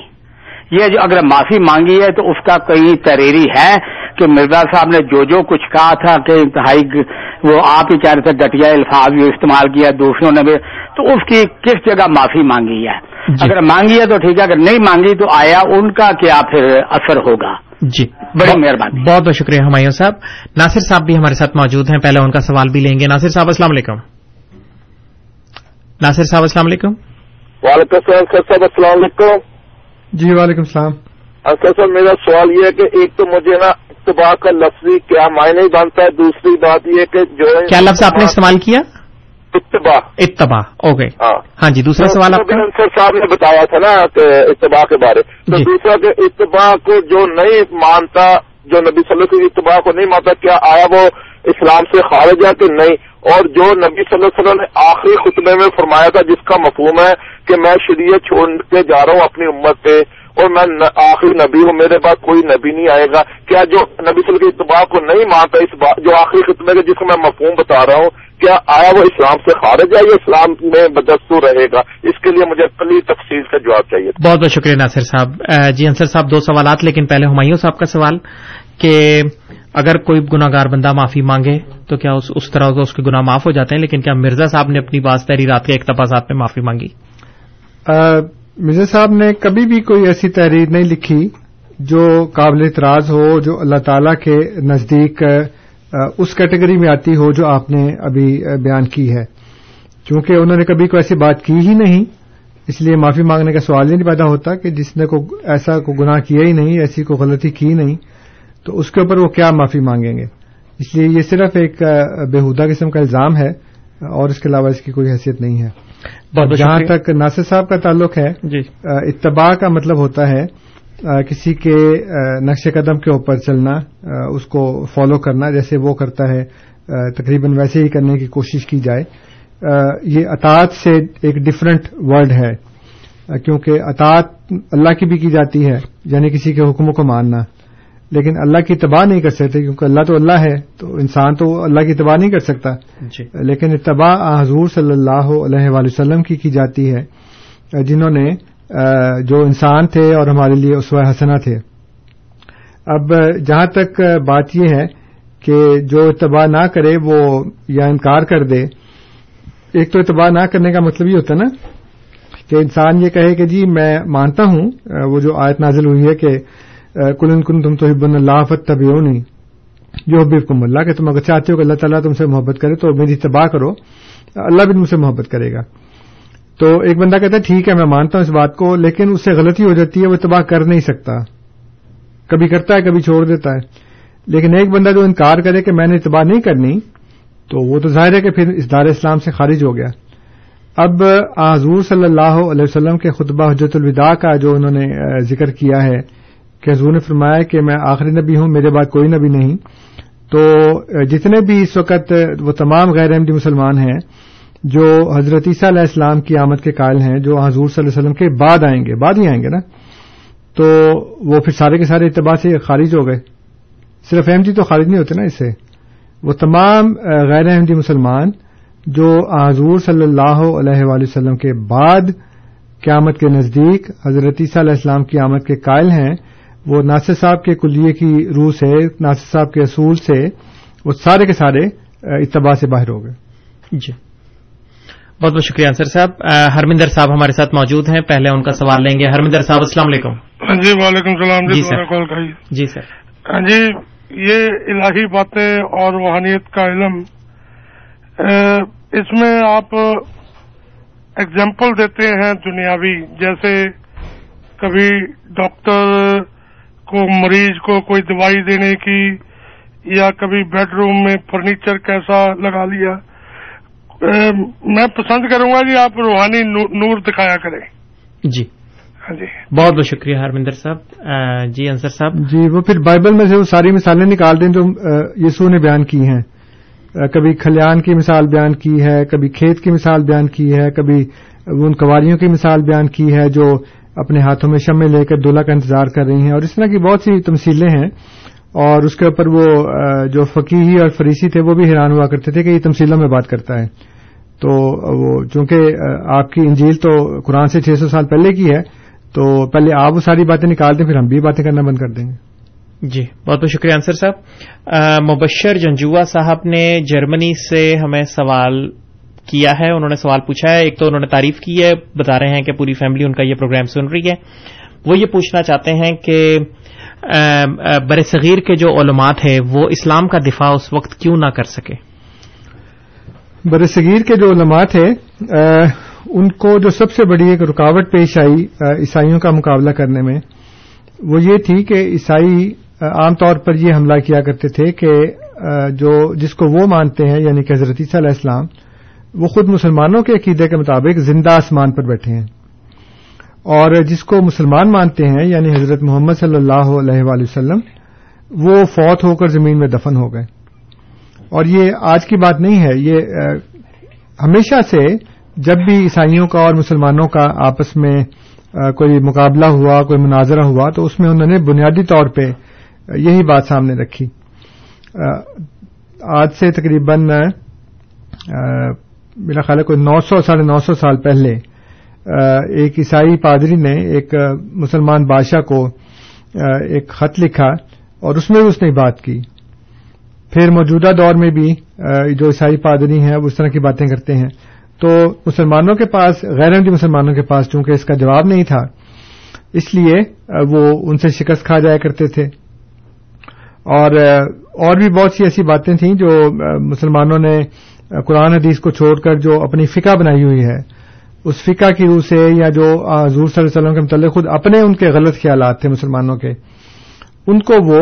یہ جو اگر معافی مانگی ہے تو اس کا کوئی تحریری ہے کہ مرزا صاحب نے جو جو کچھ کہا تھا کہ انتہائی وہ آپ ہی کہہ رہے تھے گٹیا الفاظ جو استعمال کیا دوسروں نے بھی تو اس کی کس جگہ معافی مانگی ہے؟ جی۔ اگر مانگی ہے تو ٹھیک ہے اگر نہیں مانگی تو آیا ان کا کیا پھر اثر ہوگا؟ جی۔ بڑی مہربانی۔ بہت بہت شکریہ ہمایوں صاحب۔ ناصر صاحب بھی ہمارے ساتھ موجود ہیں۔ پہلے ان کا سوال بھی لیں گے۔ ناصر صاحب السلام علیکم۔ ناصر صاحب السلام علیکم۔ وعلیکم السلام سر صاحب السلام علیکم۔ جی وعلیکم السلام۔ سر صاحب میرا سوال یہ ہے کہ ایک تو مجھے نا اتباع کا لفظ کیا معنی بنتا ہے دوسری بات یہ کہ جو کیا لفظ آپ نے ہاں۔ استعمال کیا؟ اتباع۔ اتباع اوکے ہاں۔, ہاں۔ جی دوسرا سوال آپ انصر صاحب نے بتایا تھا نا کہ اتباع کے بارے۔ تو جی۔ دوسرا کہ اتباع کو جو نہیں مانتا جو نبی صلی اللہ علیہ وسلم اتباع کو نہیں مانتا کیا آیا وہ اسلام سے خارج ہے کہ نہیں؟ اور جو نبی صلی اللہ علیہ وسلم نے آخری خطبے میں فرمایا تھا جس کا مفہوم ہے کہ میں شریعت چھوڑ کے جا رہا ہوں اپنی امت پہ اور میں آخری نبی ہوں میرے پاس کوئی نبی نہیں آئے گا۔ کیا جو نبی صلی اللہ علیہ وسلم کے اتباع کو نہیں مانتا اس جو آخری خطبے کا جس کو میں مفہوم بتا رہا ہوں کیا آیا وہ اسلام سے خارج ہے یا اسلام میں بدستور رہے گا؟ اس کے لیے مجھے کلی تفصیل کا جواب چاہیے بہت بہت شکریہ ناصر صاحب۔ جی انصر صاحب دو سوالات لیکن پہلے ہمایوں صاحب کا سوال کہ اگر کوئی گناگار بندہ معافی مانگے تو کیا اس اس طرح اس کے گناہ معاف ہو جاتے ہیں؟ لیکن کیا مرزا صاحب نے اپنی بعض تحریرات کے اقتباسات میں معافی مانگی؟ مرزا صاحب نے کبھی بھی کوئی ایسی تحریر نہیں لکھی جو قابل اعتراض ہو جو اللہ تعالی کے نزدیک اس کیٹیگری میں آتی ہو جو آپ نے ابھی بیان کی ہے۔ چونکہ انہوں نے کبھی کوئی ایسی بات کی ہی نہیں اس لیے معافی مانگنے کا سوال ہی نہیں پیدا ہوتا کہ جس نے کوئی ایسا کو گناہ کیا ہی نہیں ایسی کو غلطی کی نہیں تو اس کے اوپر وہ کیا معافی مانگیں گے؟ اس لیے یہ صرف ایک بےحدہ قسم کا الزام ہے اور اس کے علاوہ اس کی کوئی حیثیت نہیں ہے۔ جہاں تک ناصر صاحب کا تعلق ہے جی۔ اتباع کا مطلب ہوتا ہے کسی کے نقش قدم کے اوپر چلنا اس کو فالو کرنا جیسے وہ کرتا ہے تقریباً ویسے ہی کرنے کی کوشش کی جائے۔ یہ اطاعت سے ایک ڈفرنٹ ورڈ ہے کیونکہ اطاعت اللہ کی بھی کی جاتی ہے یعنی کسی کے حکموں کو ماننا۔ لیکن اللہ کی تباہ نہیں کر سکتے کیونکہ اللہ تو اللہ ہے تو انسان تو اللہ کی تباہ نہیں کر سکتا۔ جی۔ لیکن اتباع حضور صلی اللہ علیہ وآلہ وسلم کی کی جاتی ہے جنہوں نے جو انسان تھے اور ہمارے لیے اسوہ حسنہ تھے۔ اب جہاں تک بات یہ ہے کہ جو اتباع نہ کرے وہ یا انکار کر دے۔ ایک تو اتباع نہ کرنے کا مطلب یہ ہوتا ہے نا کہ انسان یہ کہے کہ جی میں مانتا ہوں وہ جو آیت نازل ہوئی ہے کہ کلن کن تم تو حب اللہ فت نہیں جو حبیب کم اللہ، کہ تم اگر چاہتے ہو کہ اللہ تعالیٰ تم سے محبت کرے تو میری اتباع کرو۔ اللہ بھی تم سے محبت کرے گا۔ تو ایک بندہ کہتا ہے ٹھیک ہے، میں مانتا ہوں اس بات کو، لیکن اس سے غلطی ہو جاتی ہے، وہ تباہ کر نہیں سکتا۔ کبھی کرتا ہے، کبھی چھوڑ دیتا ہے۔ لیکن ایک بندہ جو انکار کرے کہ میں نے اتباع نہیں کرنی، تو وہ تو ظاہر ہے کہ پھر اس دار اسلام سے خارج ہو گیا۔ اب حضور صلی اللہ علیہ وسلم کے خطبہ حجت الوداع کا جو انہوں نے ذکر کیا ہے کہ حضور نے فرمایا کہ میں آخری نبی ہوں، میرے بعد کوئی نبی نہیں۔ تو جتنے بھی اس وقت وہ تمام غیر احمدی مسلمان ہیں جو حضرت عیسیٰ علیہ السلام کی آمد کے قائل ہیں، جو حضور صلی اللہ علیہ وسلم کے بعد آئیں گے، بعد ہی آئیں گے نا، تو وہ پھر سارے کے سارے اعتبار سے خارج ہو گئے۔ صرف احمدی تو خارج نہیں ہوتے نا اس سے وہ تمام غیر احمدی مسلمان جو حضور صلی اللہ علیہ وآلہ وسلم کے بعد قیامت کے نزدیک حضرت عیسیٰ علیہ السلام کی آمد کے قائل ہیں، وہ ناصر صاحب کے کلیے کی روح سے، ناصر صاحب کے اصول سے وہ سارے کے سارے اتباع سے باہر ہو گئے۔ جی۔ بہت بہت شکریہ انصر صاحب۔ ہرمندر صاحب ہمارے ساتھ موجود ہیں۔ پہلے ان کا سوال لیں گے۔ ہرمندر صاحب السلام علیکم۔ جی وعلیکم السلام جی جی سر۔ جی سر۔ ہاں جی یہ الہی باتیں اور روحانیت کا علم اس میں آپ اگزامپل دیتے ہیں دنیاوی۔ جیسے کبھی ڈاکٹر کو مریض کو کوئی دوائی دینے کی یا کبھی بیڈ روم میں فرنیچر کیسا لگا لیا۔ میں پسند کروں گا کہ آپ روحانی نو- نور دکھایا کریں۔ جی۔ ہاں جی۔ بہت بہت شکریہ ہرمندر صاحب۔ جی انصر صاحب۔ جی وہ پھر بائبل میں سے وہ ساری مثالیں نکال دیں جو یسو نے بیان کی ہیں۔ کبھی کھلیان کی مثال بیان کی ہے کبھی کھیت کی مثال بیان کی ہے کبھی ان کواریوں کی مثال بیان کی ہے جو اپنے ہاتھوں میں شمع لے کر دولہا کا انتظار کر رہی ہیں۔ اور اس طرح کی بہت سی تمثیلیں ہیں۔ اور اس کے اوپر وہ جو فقیہی اور فریسی تھے وہ بھی حیران ہوا کرتے تھے کہ یہ تمثیلوں میں بات کرتا ہے۔ تو وہ چونکہ آپ کی انجیل تو قرآن سے چھ سو سال پہلے کی ہے تو پہلے آپ وہ ساری باتیں نکال دیں پھر ہم بھی باتیں کرنا بند کر دیں گے۔ جی بہت بہت شکریہ انصر صاحب۔ آ، مبشر جنجوا صاحب نے جرمنی سے ہمیں سوال کیا ہے انہوں نے سوال پوچھا ہے۔ ایک تو انہوں نے تعریف کی ہے بتا رہے ہیں کہ پوری فیملی ان کا یہ پروگرام سن رہی ہے۔ وہ یہ پوچھنا چاہتے ہیں کہ آ، آ، بر صغیر کے جو علماء تھے وہ اسلام کا دفاع اس وقت کیوں نہ کر سکے؟ بر صغیر کے جو علماء تھے ان کو جو سب سے بڑی ایک رکاوٹ پیش آئی عیسائیوں کا مقابلہ کرنے میں، وہ یہ تھی کہ عیسائی عام طور پر یہ حملہ کیا کرتے تھے کہ جو جس کو وہ مانتے ہیں یعنی کہ حضرت عیسیٰ علیہ السلام، وہ خود مسلمانوں کے عقیدے کے مطابق زندہ آسمان پر بیٹھے ہیں۔ اور جس کو مسلمان مانتے ہیں یعنی حضرت محمد صلی اللہ علیہ وآلہ وسلم، وہ فوت ہو کر زمین میں دفن ہو گئے۔ اور یہ آج کی بات نہیں ہے، یہ ہمیشہ سے جب بھی عیسائیوں کا اور مسلمانوں کا آپس میں کوئی مقابلہ ہوا، کوئی مناظرہ ہوا، تو اس میں انہوں نے بنیادی طور پہ یہی بات سامنے رکھی۔ آج سے تقریباً میرا خیال ہے کوئی نو سو، ساڑھے نو سو سال پہلے ایک عیسائی پادری نے ایک مسلمان بادشاہ کو ایک خط لکھا اور اس میں بھی اس نے بات کی۔ پھر موجودہ دور میں بھی جو عیسائی پادری ہیں، وہ اس طرح کی باتیں کرتے ہیں۔ تو مسلمانوں کے پاس، غیر احمدی مسلمانوں کے پاس چونکہ اس کا جواب نہیں تھا، اس لیے وہ ان سے شکست کھا جایا کرتے تھے۔ اور اور بھی بہت سی ایسی باتیں تھیں جو مسلمانوں نے قرآن حدیث کو چھوڑ کر جو اپنی فقہ بنائی ہوئی ہے، اس فقہ کی روح سے یا جو حضور صلی اللہ علیہ وسلم کے متعلق خود اپنے ان کے غلط خیالات تھے مسلمانوں کے۔ ان کو وہ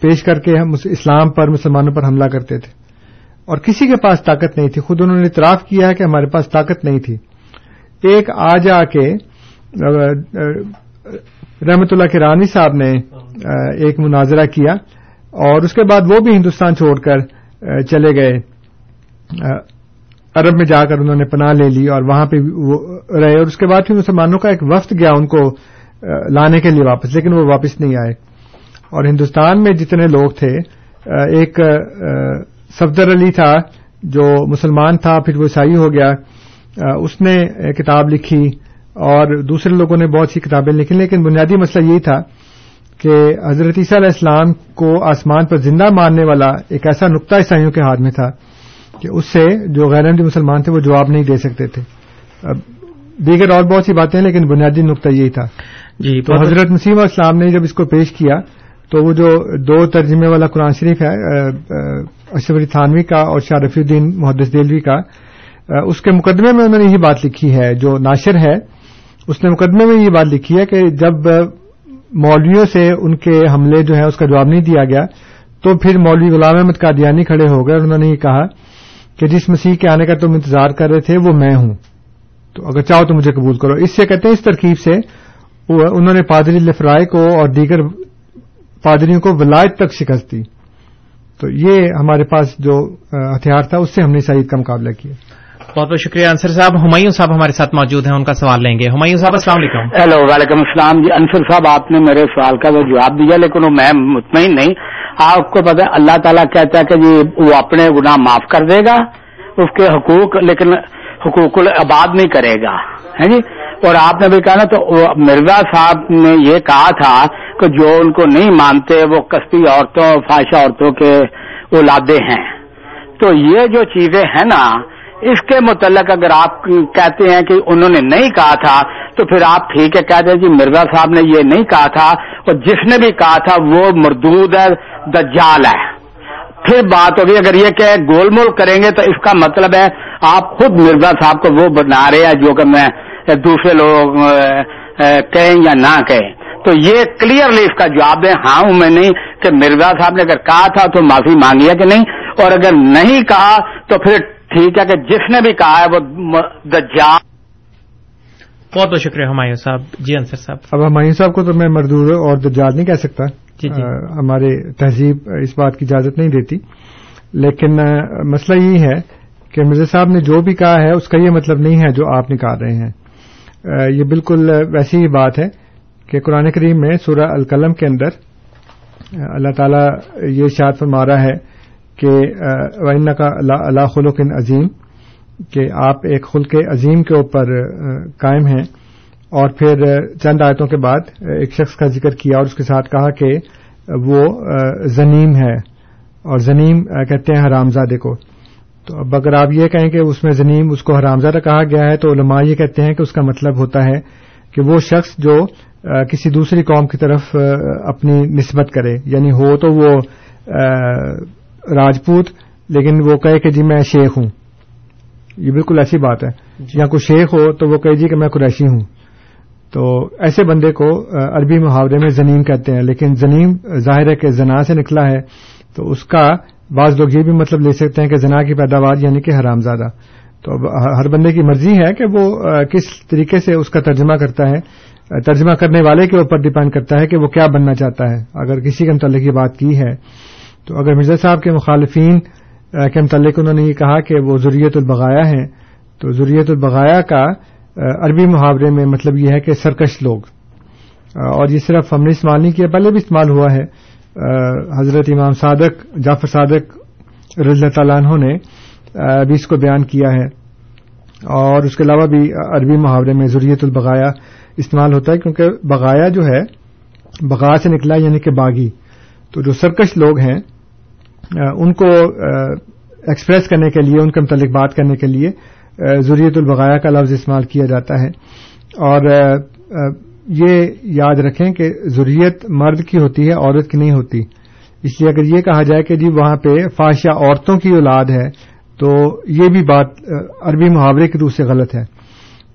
پیش کر کے ہم اسلام پر مسلمانوں پر حملہ کرتے تھے۔ اور کسی کے پاس طاقت نہیں تھی۔ خود انہوں نے اعتراف کیا ہے کہ ہمارے پاس طاقت نہیں تھی۔ ایک آ جا کے رحمت اللہ کے رانی صاحب نے ایک مناظرہ کیا۔ اور اس کے بعد وہ بھی ہندوستان چھوڑ کر چلے گئے۔ عرب میں جا کر انہوں نے پناہ لے لی اور وہاں پہ وہ رہے۔ اور اس کے بعد پھر مسلمانوں کا ایک وفد گیا ان کو لانے کے لیے واپس، لیکن وہ واپس نہیں آئے۔ اور ہندوستان میں جتنے لوگ تھے ایک صفدر علی تھا جو مسلمان تھا پھر وہ عیسائی ہو گیا۔ اس نے کتاب لکھی اور دوسرے لوگوں نے بہت سی کتابیں لکھی لیکن بنیادی مسئلہ یہی تھا کہ حضرت عیسیٰ علیہ السلام کو آسمان پر زندہ مارنے والا ایک ایسا نقطہ عیسائیوں کے ہاتھ میں تھا کہ اس سے جو غیر احمدی مسلمان تھے وہ جواب نہیں دے سکتے تھے۔ دیگر اور بہت سی باتیں لیکن بنیادی نقطہ یہی تھا۔ جی تو حضرت علیہ السلام نے جب اس کو پیش کیا تو وہ جو دو ترجمے والا قرآن شریف ہے اشرف علی تھانوی کا اور شاہ رفیع الدین محدث دلوی کا اس کے مقدمے میں انہوں نے یہ بات لکھی ہے، جو ناشر ہے، اس نے مقدمے میں یہ بات لکھی ہے کہ جب مولویوں سے ان کے حملے جو ہیں، اس کا جواب نہیں دیا گیا، تو پھر مولوی غلام احمد قادیانی کھڑے ہو گئے اور انہوں نے یہ کہا کہ جس مسیح کے آنے کا تم انتظار کر رہے تھے، وہ میں ہوں۔ تو اگر چاہو تو مجھے قبول کرو۔ اس سے کہتے ہیں، اس ترکیب سے انہوں نے پادری لفرائے کو اور دیگر پادریوں کو ولایت تک شکست دی تو یہ ہمارے پاس جو ہتھیار تھا اس سے ہم نے عید کا مقابلہ کیا۔ بہت بہت شکریہ انصر صاحب۔ ہمایوں صاحب ہمارے ساتھ موجود ہیں ان کا سوال لیں گے۔ ہمایوں صاحب السلام علیکم۔ ہیلو وعلیکم السلام۔ جی انصر صاحب آپ نے میرے سوال کا وہ جواب دیا لیکن وہ میں مطمئن نہیں۔ آپ کو پتا اللہ تعالیٰ کہتا ہے کہ جی وہ اپنے گناہ معاف کر دے گا اس کے حقوق لیکن حقوق العباد نہیں کرے گا۔ ہے جی؟ اور آپ نے بھی کہا نا، تو مرزا صاحب نے یہ کہا تھا کہ جو ان کو نہیں مانتے، وہ کستی عورتوں فاشا عورتوں کے اولادے ہیں۔ تو یہ جو چیزیں ہیں نا، اس کے متعلق اگر آپ کہتے ہیں کہ انہوں نے نہیں کہا تھا، تو پھر آپ ٹھیک ہے کہتے ہیں جی مرزا صاحب نے یہ نہیں کہا تھا۔ اور جس نے بھی کہا تھا، وہ مردود ہے، دجال ہے۔ پھر بات ہوگی، اگر یہ کہ گول مول کریں گے تو اس کا مطلب ہے، آپ خود مرزا صاحب کو وہ بنا رہے ہیں، جو کہ میں دوسرے لوگ کہیں یا نہ کہیں۔ تو یہ کلیئرلی اس کا جواب دیں ہاں ہوں میں نہیں کہ مرزا صاحب نے اگر کہا تھا تو معافی مانگی ہے کہ نہیں؟ اور اگر نہیں کہا تو پھر ٹھیک ہے کہ جس نے بھی کہا ہے وہ دجال۔ بہت بہت شکریہ ہمایوں صاحب جی انصر صاحب۔ اب ہمایوں صاحب کو تو میں مردور اور دجال نہیں کہہ سکتا۔ جی جی۔ ہمارے تہذیب اس بات کی اجازت نہیں دیتی۔ لیکن مسئلہ یہ ہے کہ مرزا صاحب نے جو بھی کہا ہے اس کا یہ مطلب نہیں ہے جو آپ نکال رہے ہیں۔ یہ بالکل ویسی ہی بات ہے کہ قرآن کریم میں سورہ القلم کے اندر اللہ تعالیٰ یہ شاد فرما رہا ہے کہ وائن کا اللہ خلق عظیم کہ آپ ایک خلق عظیم کے اوپر قائم ہیں۔ اور پھر چند آیتوں کے بعد ایک شخص کا ذکر کیا اور اس کے ساتھ کہا کہ وہ زنیم ہے۔ اور زنیم کہتے ہیں حرام زادے کو۔ تو اب اگر آپ یہ کہیں کہ اس میں زنیم اس کو حرام زادہ کہا گیا ہے تو علماء یہ کہتے ہیں کہ اس کا مطلب ہوتا ہے کہ وہ شخص جو کسی دوسری قوم کی طرف اپنی نسبت کرے۔ یعنی ہو تو وہ راجپوت لیکن وہ کہے کہ جی میں شیخ ہوں۔ یہ بالکل ایسی بات ہے۔ یا کوئی شیخ ہو تو وہ کہے جی کہ میں قریشی ہوں۔ تو ایسے بندے کو عربی محاورے میں زنیم کہتے ہیں لیکن زنیم ظاہر ہے کہ زنا سے نکلا ہے تو اس کا بعض لوگ یہ بھی مطلب لے سکتے ہیں کہ زنا کی پیداوار یعنی کہ حرام زادہ تو ہر بندے کی مرضی ہے کہ وہ کس طریقے سے اس کا ترجمہ کرتا ہے۔ ترجمہ کرنے والے کے اوپر ڈپینڈ کرتا ہے کہ وہ کیا بننا چاہتا ہے۔ اگر کسی کے متعلق یہ بات کی ہے، تو اگر مرزا صاحب کے مخالفین کے متعلق انہوں نے یہ کہا کہ وہ ضروریت البغایا ہیں، تو ضروریت البغایا کا عربی محاورے میں مطلب یہ ہے کہ سرکش لوگ۔ اور یہ صرف ہم نے استعمال نہیں کیا، پہلے بھی استعمال ہوا ہے۔ حضرت امام صادق، جعفر صادق رضی اللہ تعالیٰ عنہ نے بھی اس کو بیان کیا ہے۔ اور اس کے علاوہ بھی عربی محاورے میں ضروریت البغایا استعمال ہوتا ہے، کیونکہ بغایا جو ہے، بغا سے نکلا یعنی کہ باغی۔ تو جو سرکش لوگ ہیں ان کو ایکسپریس کرنے کے لیے، ان کے متعلق بات کرنے کے لیے ضروریت البغایا کا لفظ استعمال کیا جاتا ہے۔ اور یہ یاد رکھیں کہ ضروریت مرد کی ہوتی ہے، عورت کی نہیں ہوتی۔ اس لیے اگر یہ کہا جائے کہ جی وہاں پہ فاشیا عورتوں کی اولاد ہے، تو یہ بھی بات عربی محاورے کی روح سے غلط ہے۔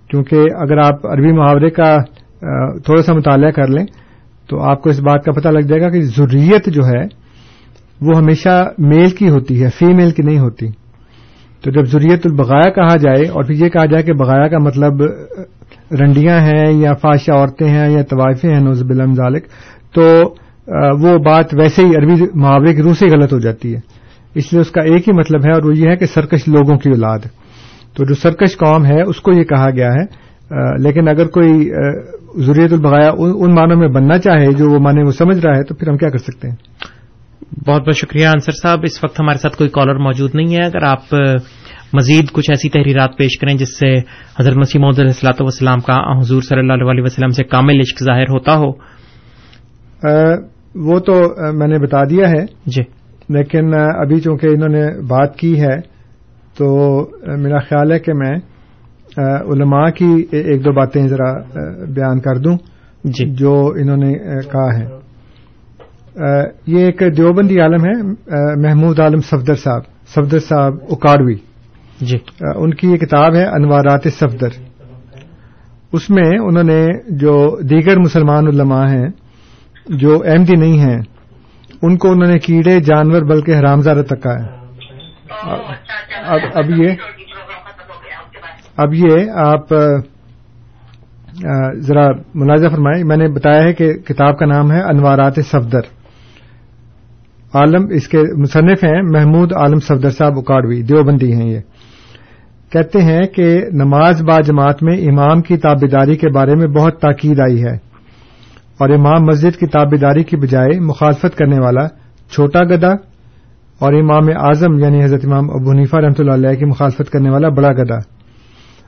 کیونکہ اگر آپ عربی محاورے کا تھوڑا سا مطالعہ کر لیں، تو آپ کو اس بات کا پتہ لگ جائے گا کہ ضروریت جو ہے، وہ ہمیشہ میل کی ہوتی ہے، فیمیل کی نہیں ہوتی۔ تو جب ضروریت البغایا کہا جائے اور پھر یہ کہا جائے کہ بغایا کا مطلب رنڈیاں ہیں یا فاشا عورتیں ہیں یا طوائفیں ہیں نوزب ذالک، تو وہ بات ویسے ہی عربی محاورے کی روح سے غلط ہو جاتی ہے۔ اس لیے اس کا ایک ہی مطلب ہے اور وہ یہ ہے کہ سرکش لوگوں کی اولاد۔ تو جو سرکش قوم ہے، اس کو یہ کہا گیا ہے لیکن اگر کوئی ضروریت البغایا ان معنوں میں بننا چاہے جو وہ معنی وہ سمجھ رہا ہے، تو پھر ہم کیا کر سکتے ہیں؟ بہت بہت شکریہ انصر صاحب۔ اس وقت ہمارے ساتھ کوئی کالر موجود نہیں ہے۔ اگر آپ مزید کچھ ایسی تحریرات پیش کریں جس سے حضرت مسیح محدود السلاۃ وسلام کا حضور صلی اللہ علیہ وسلم سے کامل عشق ظاہر ہوتا ہو۔ وہ تو میں نے بتا دیا ہے جی۔ لیکن ابھی چونکہ انہوں نے بات کی ہے تو میرا خیال ہے کہ میں علماء کی ایک دو باتیں ذرا بیان کر دوں جی۔ جو انہوں نے کہا ہے۔ یہ ایک دیوبندی عالم ہے محمود عالم صفدر صاحب صفدر صاحب اکاڑوی جی۔ ان کی یہ کتاب ہے انوارات صفدر۔ اس میں انہوں نے جو دیگر مسلمان علماء ہیں، جو احمدی نہیں ہیں، ان کو انہوں نے کیڑے، جانور بلکہ حرامزادہ تک ہے۔ اب یہ اب یہ آپ ذرا ملازہ فرمائیں۔ میں نے بتایا ہے کہ کتاب کا نام ہے انوارات صفدر۔ عالم اس کے مصنف ہیں، محمود عالم صفدر صاحب اکاڑوی۔ دیوبندی ہیں یہ۔ کہتے ہیں کہ نماز با جماعت میں امام کی تابیداری کے بارے میں بہت تاکید آئی ہے اور امام مسجد کی تابیداری کی بجائے مخالفت کرنے والا چھوٹا گدا اور امام اعظم یعنی حضرت امام ابو حنیفہ رحمۃ اللہ علیہ کی مخالفت کرنے والا بڑا گدا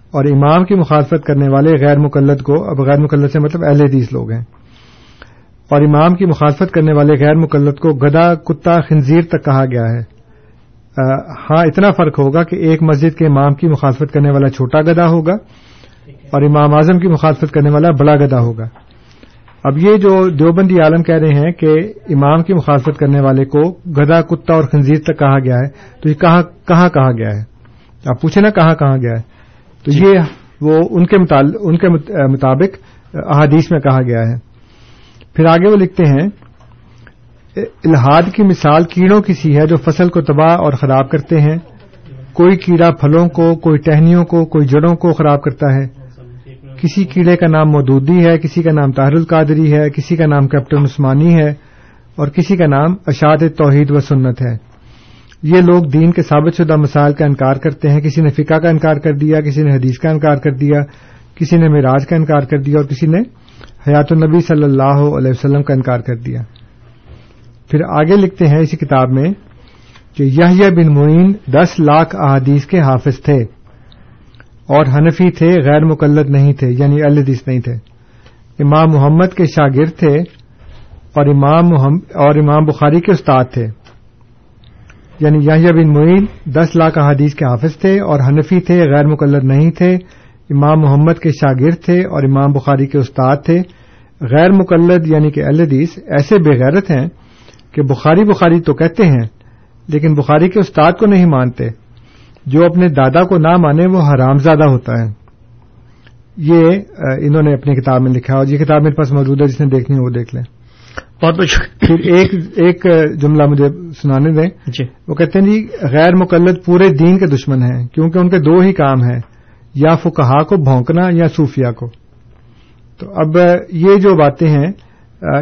اور امام کی مخالفت کرنے والے غیر مقلد کو، اب غیر مقلد سے مطلب اہل حدیث لوگ ہیں۔ اور امام کی مخالفت کرنے والے غیر مقلد کو گدا کتا، خنزیر تک کہا گیا ہے۔ ہاں اتنا فرق ہوگا کہ ایک مسجد کے امام کی مخالفت کرنے والا چھوٹا گدا ہوگا اور امام اعظم کی مخالفت کرنے والا بڑا گدا ہوگا۔ اب یہ جو دیوبندی عالم کہہ رہے ہیں کہ امام کی مخالفت کرنے والے کو گدا کتا اور خنزیر تک کہا گیا ہے تو یہ کہاں کہاں کہا گیا ہے؟ آپ پوچھیں نا کہاں کہا گیا ہے؟ تو یہ وہ ان کے مطابق احادیث میں کہا گیا ہے۔ پھر آگے وہ لکھتے ہیں الحاد کی مثال کیڑوں کی سی ہے جو فصل کو تباہ اور خراب کرتے ہیں۔ کوئی کیڑا پھلوں کو، کوئی ٹہنیوں کو، کوئی جڑوں کو خراب کرتا ہے۔ کسی کیڑے کا نام مودودی ہے، کسی کا نام طاہر القادری ہے، کسی کا نام کیپٹن عثمانی ہے اور کسی کا نام اشاد توحید و سنت ہے۔ یہ لوگ دین کے ثابت شدہ مسائل کا انکار کرتے ہیں۔ کسی نے فقہ کا انکار کر دیا، کسی نے حدیث کا انکار کر دیا، کسی نے معراج کا انکار کر دیا اور کسی نے حیات النبی صلی اللہ علیہ وسلم کا انکار کر دیا۔ پھر آگے لکھتے ہیں اسی کتاب میں کہ یہ بن معین دس لاکھ احادیث کے حافظ تھے اور حنفی تھے، غیر مقلد نہیں تھے یعنی الحدیث نہیں تھے۔ امام محمد کے شاگرد تھے اور امام اور امام بخاری کے استاد تھے۔ یعنی یحییٰ بن معین دس لاکھ احادیث کے حافظ تھے اور حنفی تھے، غیر مقلد نہیں تھے۔ امام محمد کے شاگرد تھے اور امام بخاری کے استاد تھے۔ غیر مقلد یعنی کہ الحدیث ایسے بے غیرت ہیں کہ بخاری بخاری تو کہتے ہیں لیکن بخاری کے استاد کو نہیں مانتے۔ جو اپنے دادا کو نہ مانے وہ حرام زیادہ ہوتا ہے۔ یہ انہوں نے اپنی کتاب میں لکھا اور یہ کتاب میرے پاس موجود ہے جس نے دیکھنی ہے وہ دیکھ لیں۔ بہت بہت پھر ایک ایک جملہ مجھے سنانے دیں۔ جی۔ وہ کہتے ہیں جی غیر مقلد پورے دین کے دشمن ہیں کیونکہ ان کے دو ہی کام ہیں یا فکہا کو بھونکنا یا صوفیہ کو۔ تو اب یہ جو باتیں ہیں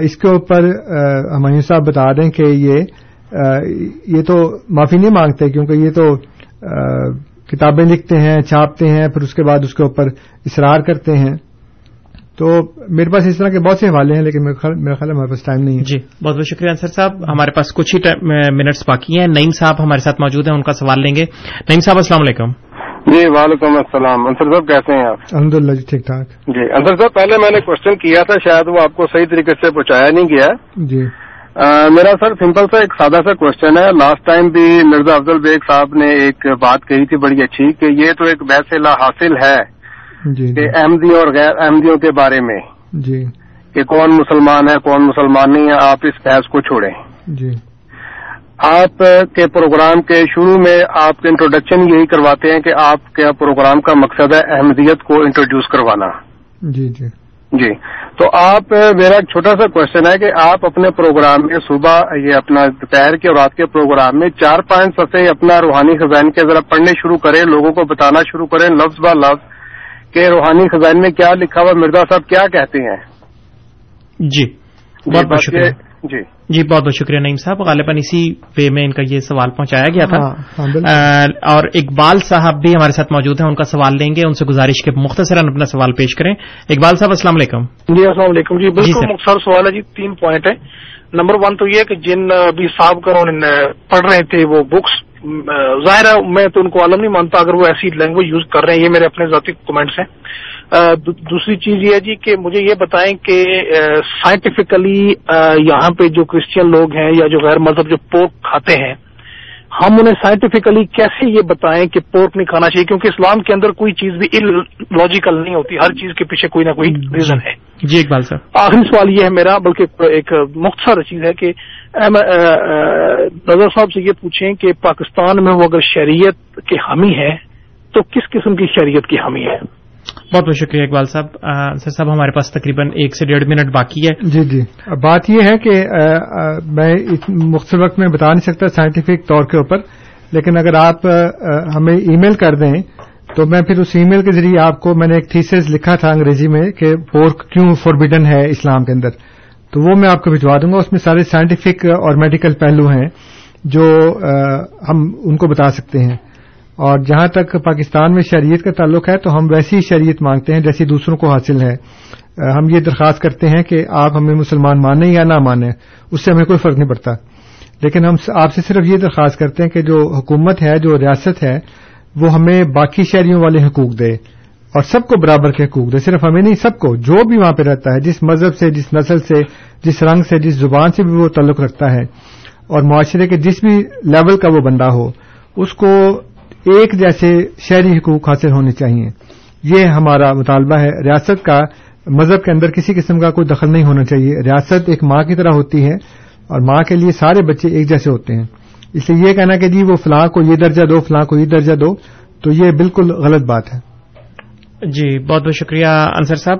اس کے اوپر ہمایوں صاحب بتا دیں کہ یہ یہ تو معافی نہیں مانگتے کیونکہ یہ تو کتابیں لکھتے ہیں، چھاپتے ہیں، پھر اس کے بعد اس کے اوپر اصرار کرتے ہیں۔ تو میرے پاس اس طرح کے بہت سے حوالے ہیں، لیکن میرا خیال ہے ہمارے پاس ٹائم نہیں ہے۔ جی بہت بہت شکریہ انصر صاحب۔ ہمارے پاس کچھ ہی منٹس باقی ہیں۔ نعیم صاحب ہمارے ساتھ موجود ہیں، ان کا سوال لیں گے۔ نعیم صاحب، السلام علیکم۔ جی وعلیکم السلام۔ انصر صاحب کیسے ہیں آپ؟ الحمد للہ جی ٹھیک ٹھاک۔ جی انصر صاحب پہلے میں نے کوشچن کیا تھا شاید وہ آپ کو صحیح طریقے سے پہنچایا نہیں گیا۔ جی۔ میرا سر سمپل سا ایک سادہ سا کوشچن ہے۔ لاسٹ ٹائم بھی مرزا افضل بیگ صاحب نے ایک بات کہی تھی بڑی اچھی کہ یہ تو ایک بحث لا حاصل ہے جی کہ احمدی اور غیر احمدیوں کے بارے میں جی۔ کہ کون مسلمان ہے کون مسلمان نہیں ہے آپ اس بحث کو چھوڑیں۔ جی۔ آپ کے پروگرام کے شروع میں آپ کے انٹروڈکشن یہی کرواتے ہیں کہ آپ کے پروگرام کا مقصد ہے احمدیت کو انٹروڈیوس کروانا۔ جی جی۔ جی۔ تو آپ میرا ایک چھوٹا سا کوشچن ہے کہ آپ اپنے پروگرام میں صبح یہ اپنا دوپہر کے اور رات کے پروگرام میں چار پانچ سفے اپنا روحانی خزائن کے ذرا پڑھنے شروع کریں لوگوں کو بتانا شروع کریں لفظ با لفظ کہ روحانی خزائن میں کیا لکھا ہوا مرزا صاحب کیا کہتے ہیں؟ جی بہت بہت شکریہ۔ جی۔ جی بہت بہت شکریہ نعیم صاحب۔ غالباً اسی وے میں ان کا یہ سوال پہنچایا گیا تھا۔ اور اقبال صاحب بھی ہمارے ساتھ موجود ہیں ان کا سوال لیں گے ان سے گزارش کے مختصراً اپنا سوال پیش کریں۔ اقبال صاحب السلام علیکم۔ جی السلام علیکم۔ جی بالکل مختصر سوال ہے جی تین پوائنٹ ہے نمبر ون تو یہ کہ جن ابھی صاحب کر پڑھ رہے تھے وہ بکس ظاہر ہے میں تو ان کو عالم نہیں مانتا اگر وہ ایسی لینگویج یوز کر رہے ہیں یہ میرے اپنے ذاتی کمنٹس ہیں۔ دوسری چیز یہ ہے جی کہ مجھے یہ بتائیں کہ سائنٹیفکلی یہاں پہ جو کرسچین لوگ ہیں یا جو غیر مذہب جو پورک کھاتے ہیں ہم انہیں سائنٹیفکلی کیسے یہ بتائیں کہ پورک نہیں کھانا چاہیے؟ کیونکہ اسلام کے اندر کوئی چیز بھی لاجیکل نہیں ہوتی ہر چیز کے پیچھے کوئی نہ کوئی ریزن ہے۔ جی اقبال صاحب۔ آخری سوال یہ ہے میرا بلکہ ایک مختصر چیز ہے کہ نظر صاحب سے یہ پوچھیں کہ پاکستان میں وہ اگر شریعت کے حامی ہے تو کس قسم کی شریعت کی حامی ہے؟ بہت بہت شکریہ اقبال صاحب. سر صاحب، ہمارے پاس تقریباً ایک سے ڈیڑھ منٹ باقی ہے۔ جی جی۔ بات یہ ہے کہ میں مختصر وقت میں بتا نہیں سکتا سائنٹیفک طور کے اوپر، لیکن اگر آپ ہمیں ای میل کر دیں، تو میں پھر اس ای میل کے ذریعے آپ کو، میں نے ایک تھیسز لکھا تھا انگریزی میں کہ پورک کیوں فوربیڈن ہے اسلام کے اندر؟ تو وہ میں آپ کو بھجوا دوں گا۔ اس میں سارے سائنٹیفک اور میڈیکل پہلو ہیں جو ہم ان کو بتا سکتے ہیں۔ اور جہاں تک پاکستان میں شریعت کا تعلق ہے تو ہم ویسی شریعت مانگتے ہیں جیسی دوسروں کو حاصل ہے۔ ہم یہ درخواست کرتے ہیں کہ آپ ہمیں مسلمان مانیں یا نہ مانیں، اس سے ہمیں کوئی فرق نہیں پڑتا۔ لیکن ہم آپ سے صرف یہ درخواست کرتے ہیں کہ جو حکومت ہے، جو ریاست ہے، وہ ہمیں باقی شہریوں والے حقوق دے اور سب کو برابر کے حقوق دے۔ صرف ہمیں نہیں، سب کو، جو بھی وہاں پہ رہتا ہے، جس مذہب سے، جس نسل سے، جس رنگ سے، جس زبان سے بھی وہ تعلق رکھتا ہے۔ اور معاشرے کے جس بھی لیول کا وہ بندہ ہو، اس کو ایک جیسے شہری حقوق حاصل ہونے چاہیے یہ ہمارا مطالبہ ہے۔ ریاست کا مذہب کے اندر کسی قسم کا کوئی دخل نہیں ہونا چاہیے۔ ریاست ایک ماں کی طرح ہوتی ہے اور ماں کے لیے سارے بچے ایک جیسے ہوتے ہیں۔ اس لیے یہ کہنا کہ جی وہ فلاں کو یہ درجہ دو فلاں کو یہ درجہ دو تو یہ بالکل غلط بات ہے۔ جی بہت بہت شکریہ انصر صاحب۔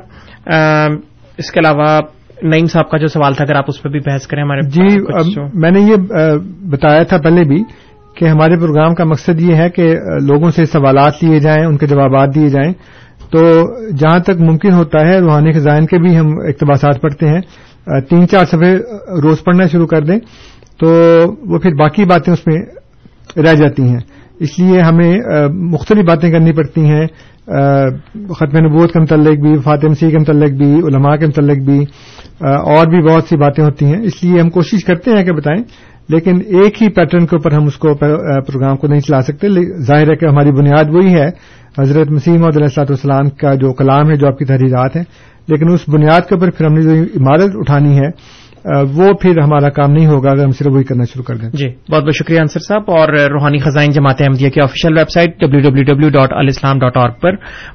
اس کے علاوہ نعیم صاحب کا جو سوال تھا اگر آپ اس پہ بھی بحث کریں ہمارے جی میں نے یہ بتایا تھا پہلے بھی کہ ہمارے پروگرام کا مقصد یہ ہے کہ لوگوں سے سوالات لیے جائیں، ان کے جوابات دیے جائیں۔ تو جہاں تک ممکن ہوتا ہے، روحانی خزائن کے بھی ہم اقتباسات پڑھتے ہیں۔ تین چار صفحے روز پڑھنا شروع کر دیں تو وہ پھر باقی باتیں اس میں رہ جاتی ہیں۔ اس لیے ہمیں مختلف باتیں کرنی پڑتی ہیں۔ ختم نبوت کے متعلق بھی فاطم سی کے متعلق بھی، علماء کے متعلق بھی اور بھی بہت سی باتیں ہوتی ہیں۔ اس لیے ہم کوشش کرتے ہیں کہ بتائیں لیکن ایک ہی پیٹرن کے اوپر ہم اس کو پروگرام کو نہیں چلا سکتے ظاہر ہے کہ ہماری بنیاد وہی ہے۔ حضرت مسیم عدیہ السلاط والسلام کا جو کلام ہے، جو آپ کی تحریرات ہیں، لیکن اس بنیاد کے اوپر پھر ہم نے جو عمارت اٹھانی ہے وہ پھر ہمارا کام نہیں ہوگا اگر ہم صرف وہی کرنا شروع کر دیں۔ جی بہت بہت شکریہ انصر صاحب اور روحانی خزائن جماعت احمدیہ کی official website W W W dot alislam dot org پر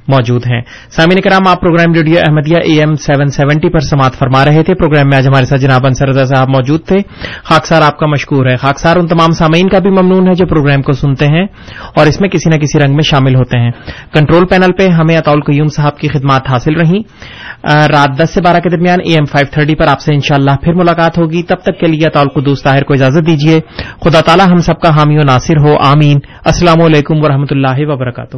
موجود ہیں۔ سامعین کرام، آپ programme radio Ahmadiyya A M seven seventy پر سماعت فرما رہے تھے۔ پروگرام میں آج ہمارے ساتھ جناب انصر رضا صاحب موجود تھے۔ خاکسار آپ کا مشکور ہے۔ خاکسار ان تمام سامعین کا بھی ممنون ہے جو پروگرام کو سنتے ہیں اور اس میں کسی نہ کسی رنگ میں شامل ہوتے ہیں۔ کنٹرول پینل پہ ہمیں اطول قیوم صاحب کی خدمات حاصل رہیں۔ رات دس سے بارہ کے درمیان اے ایم فائیو تھرٹی پر آپ سے انشاءاللہ پھر ملاقات ہوگی، تب تک کے لیے تعلق طاہر کو اجازت دیجیے خدا تعالی ہم سب کا حامی و ناصر ہو، آمین۔ السلام علیکم ورحمۃ اللہ وبرکاتہ۔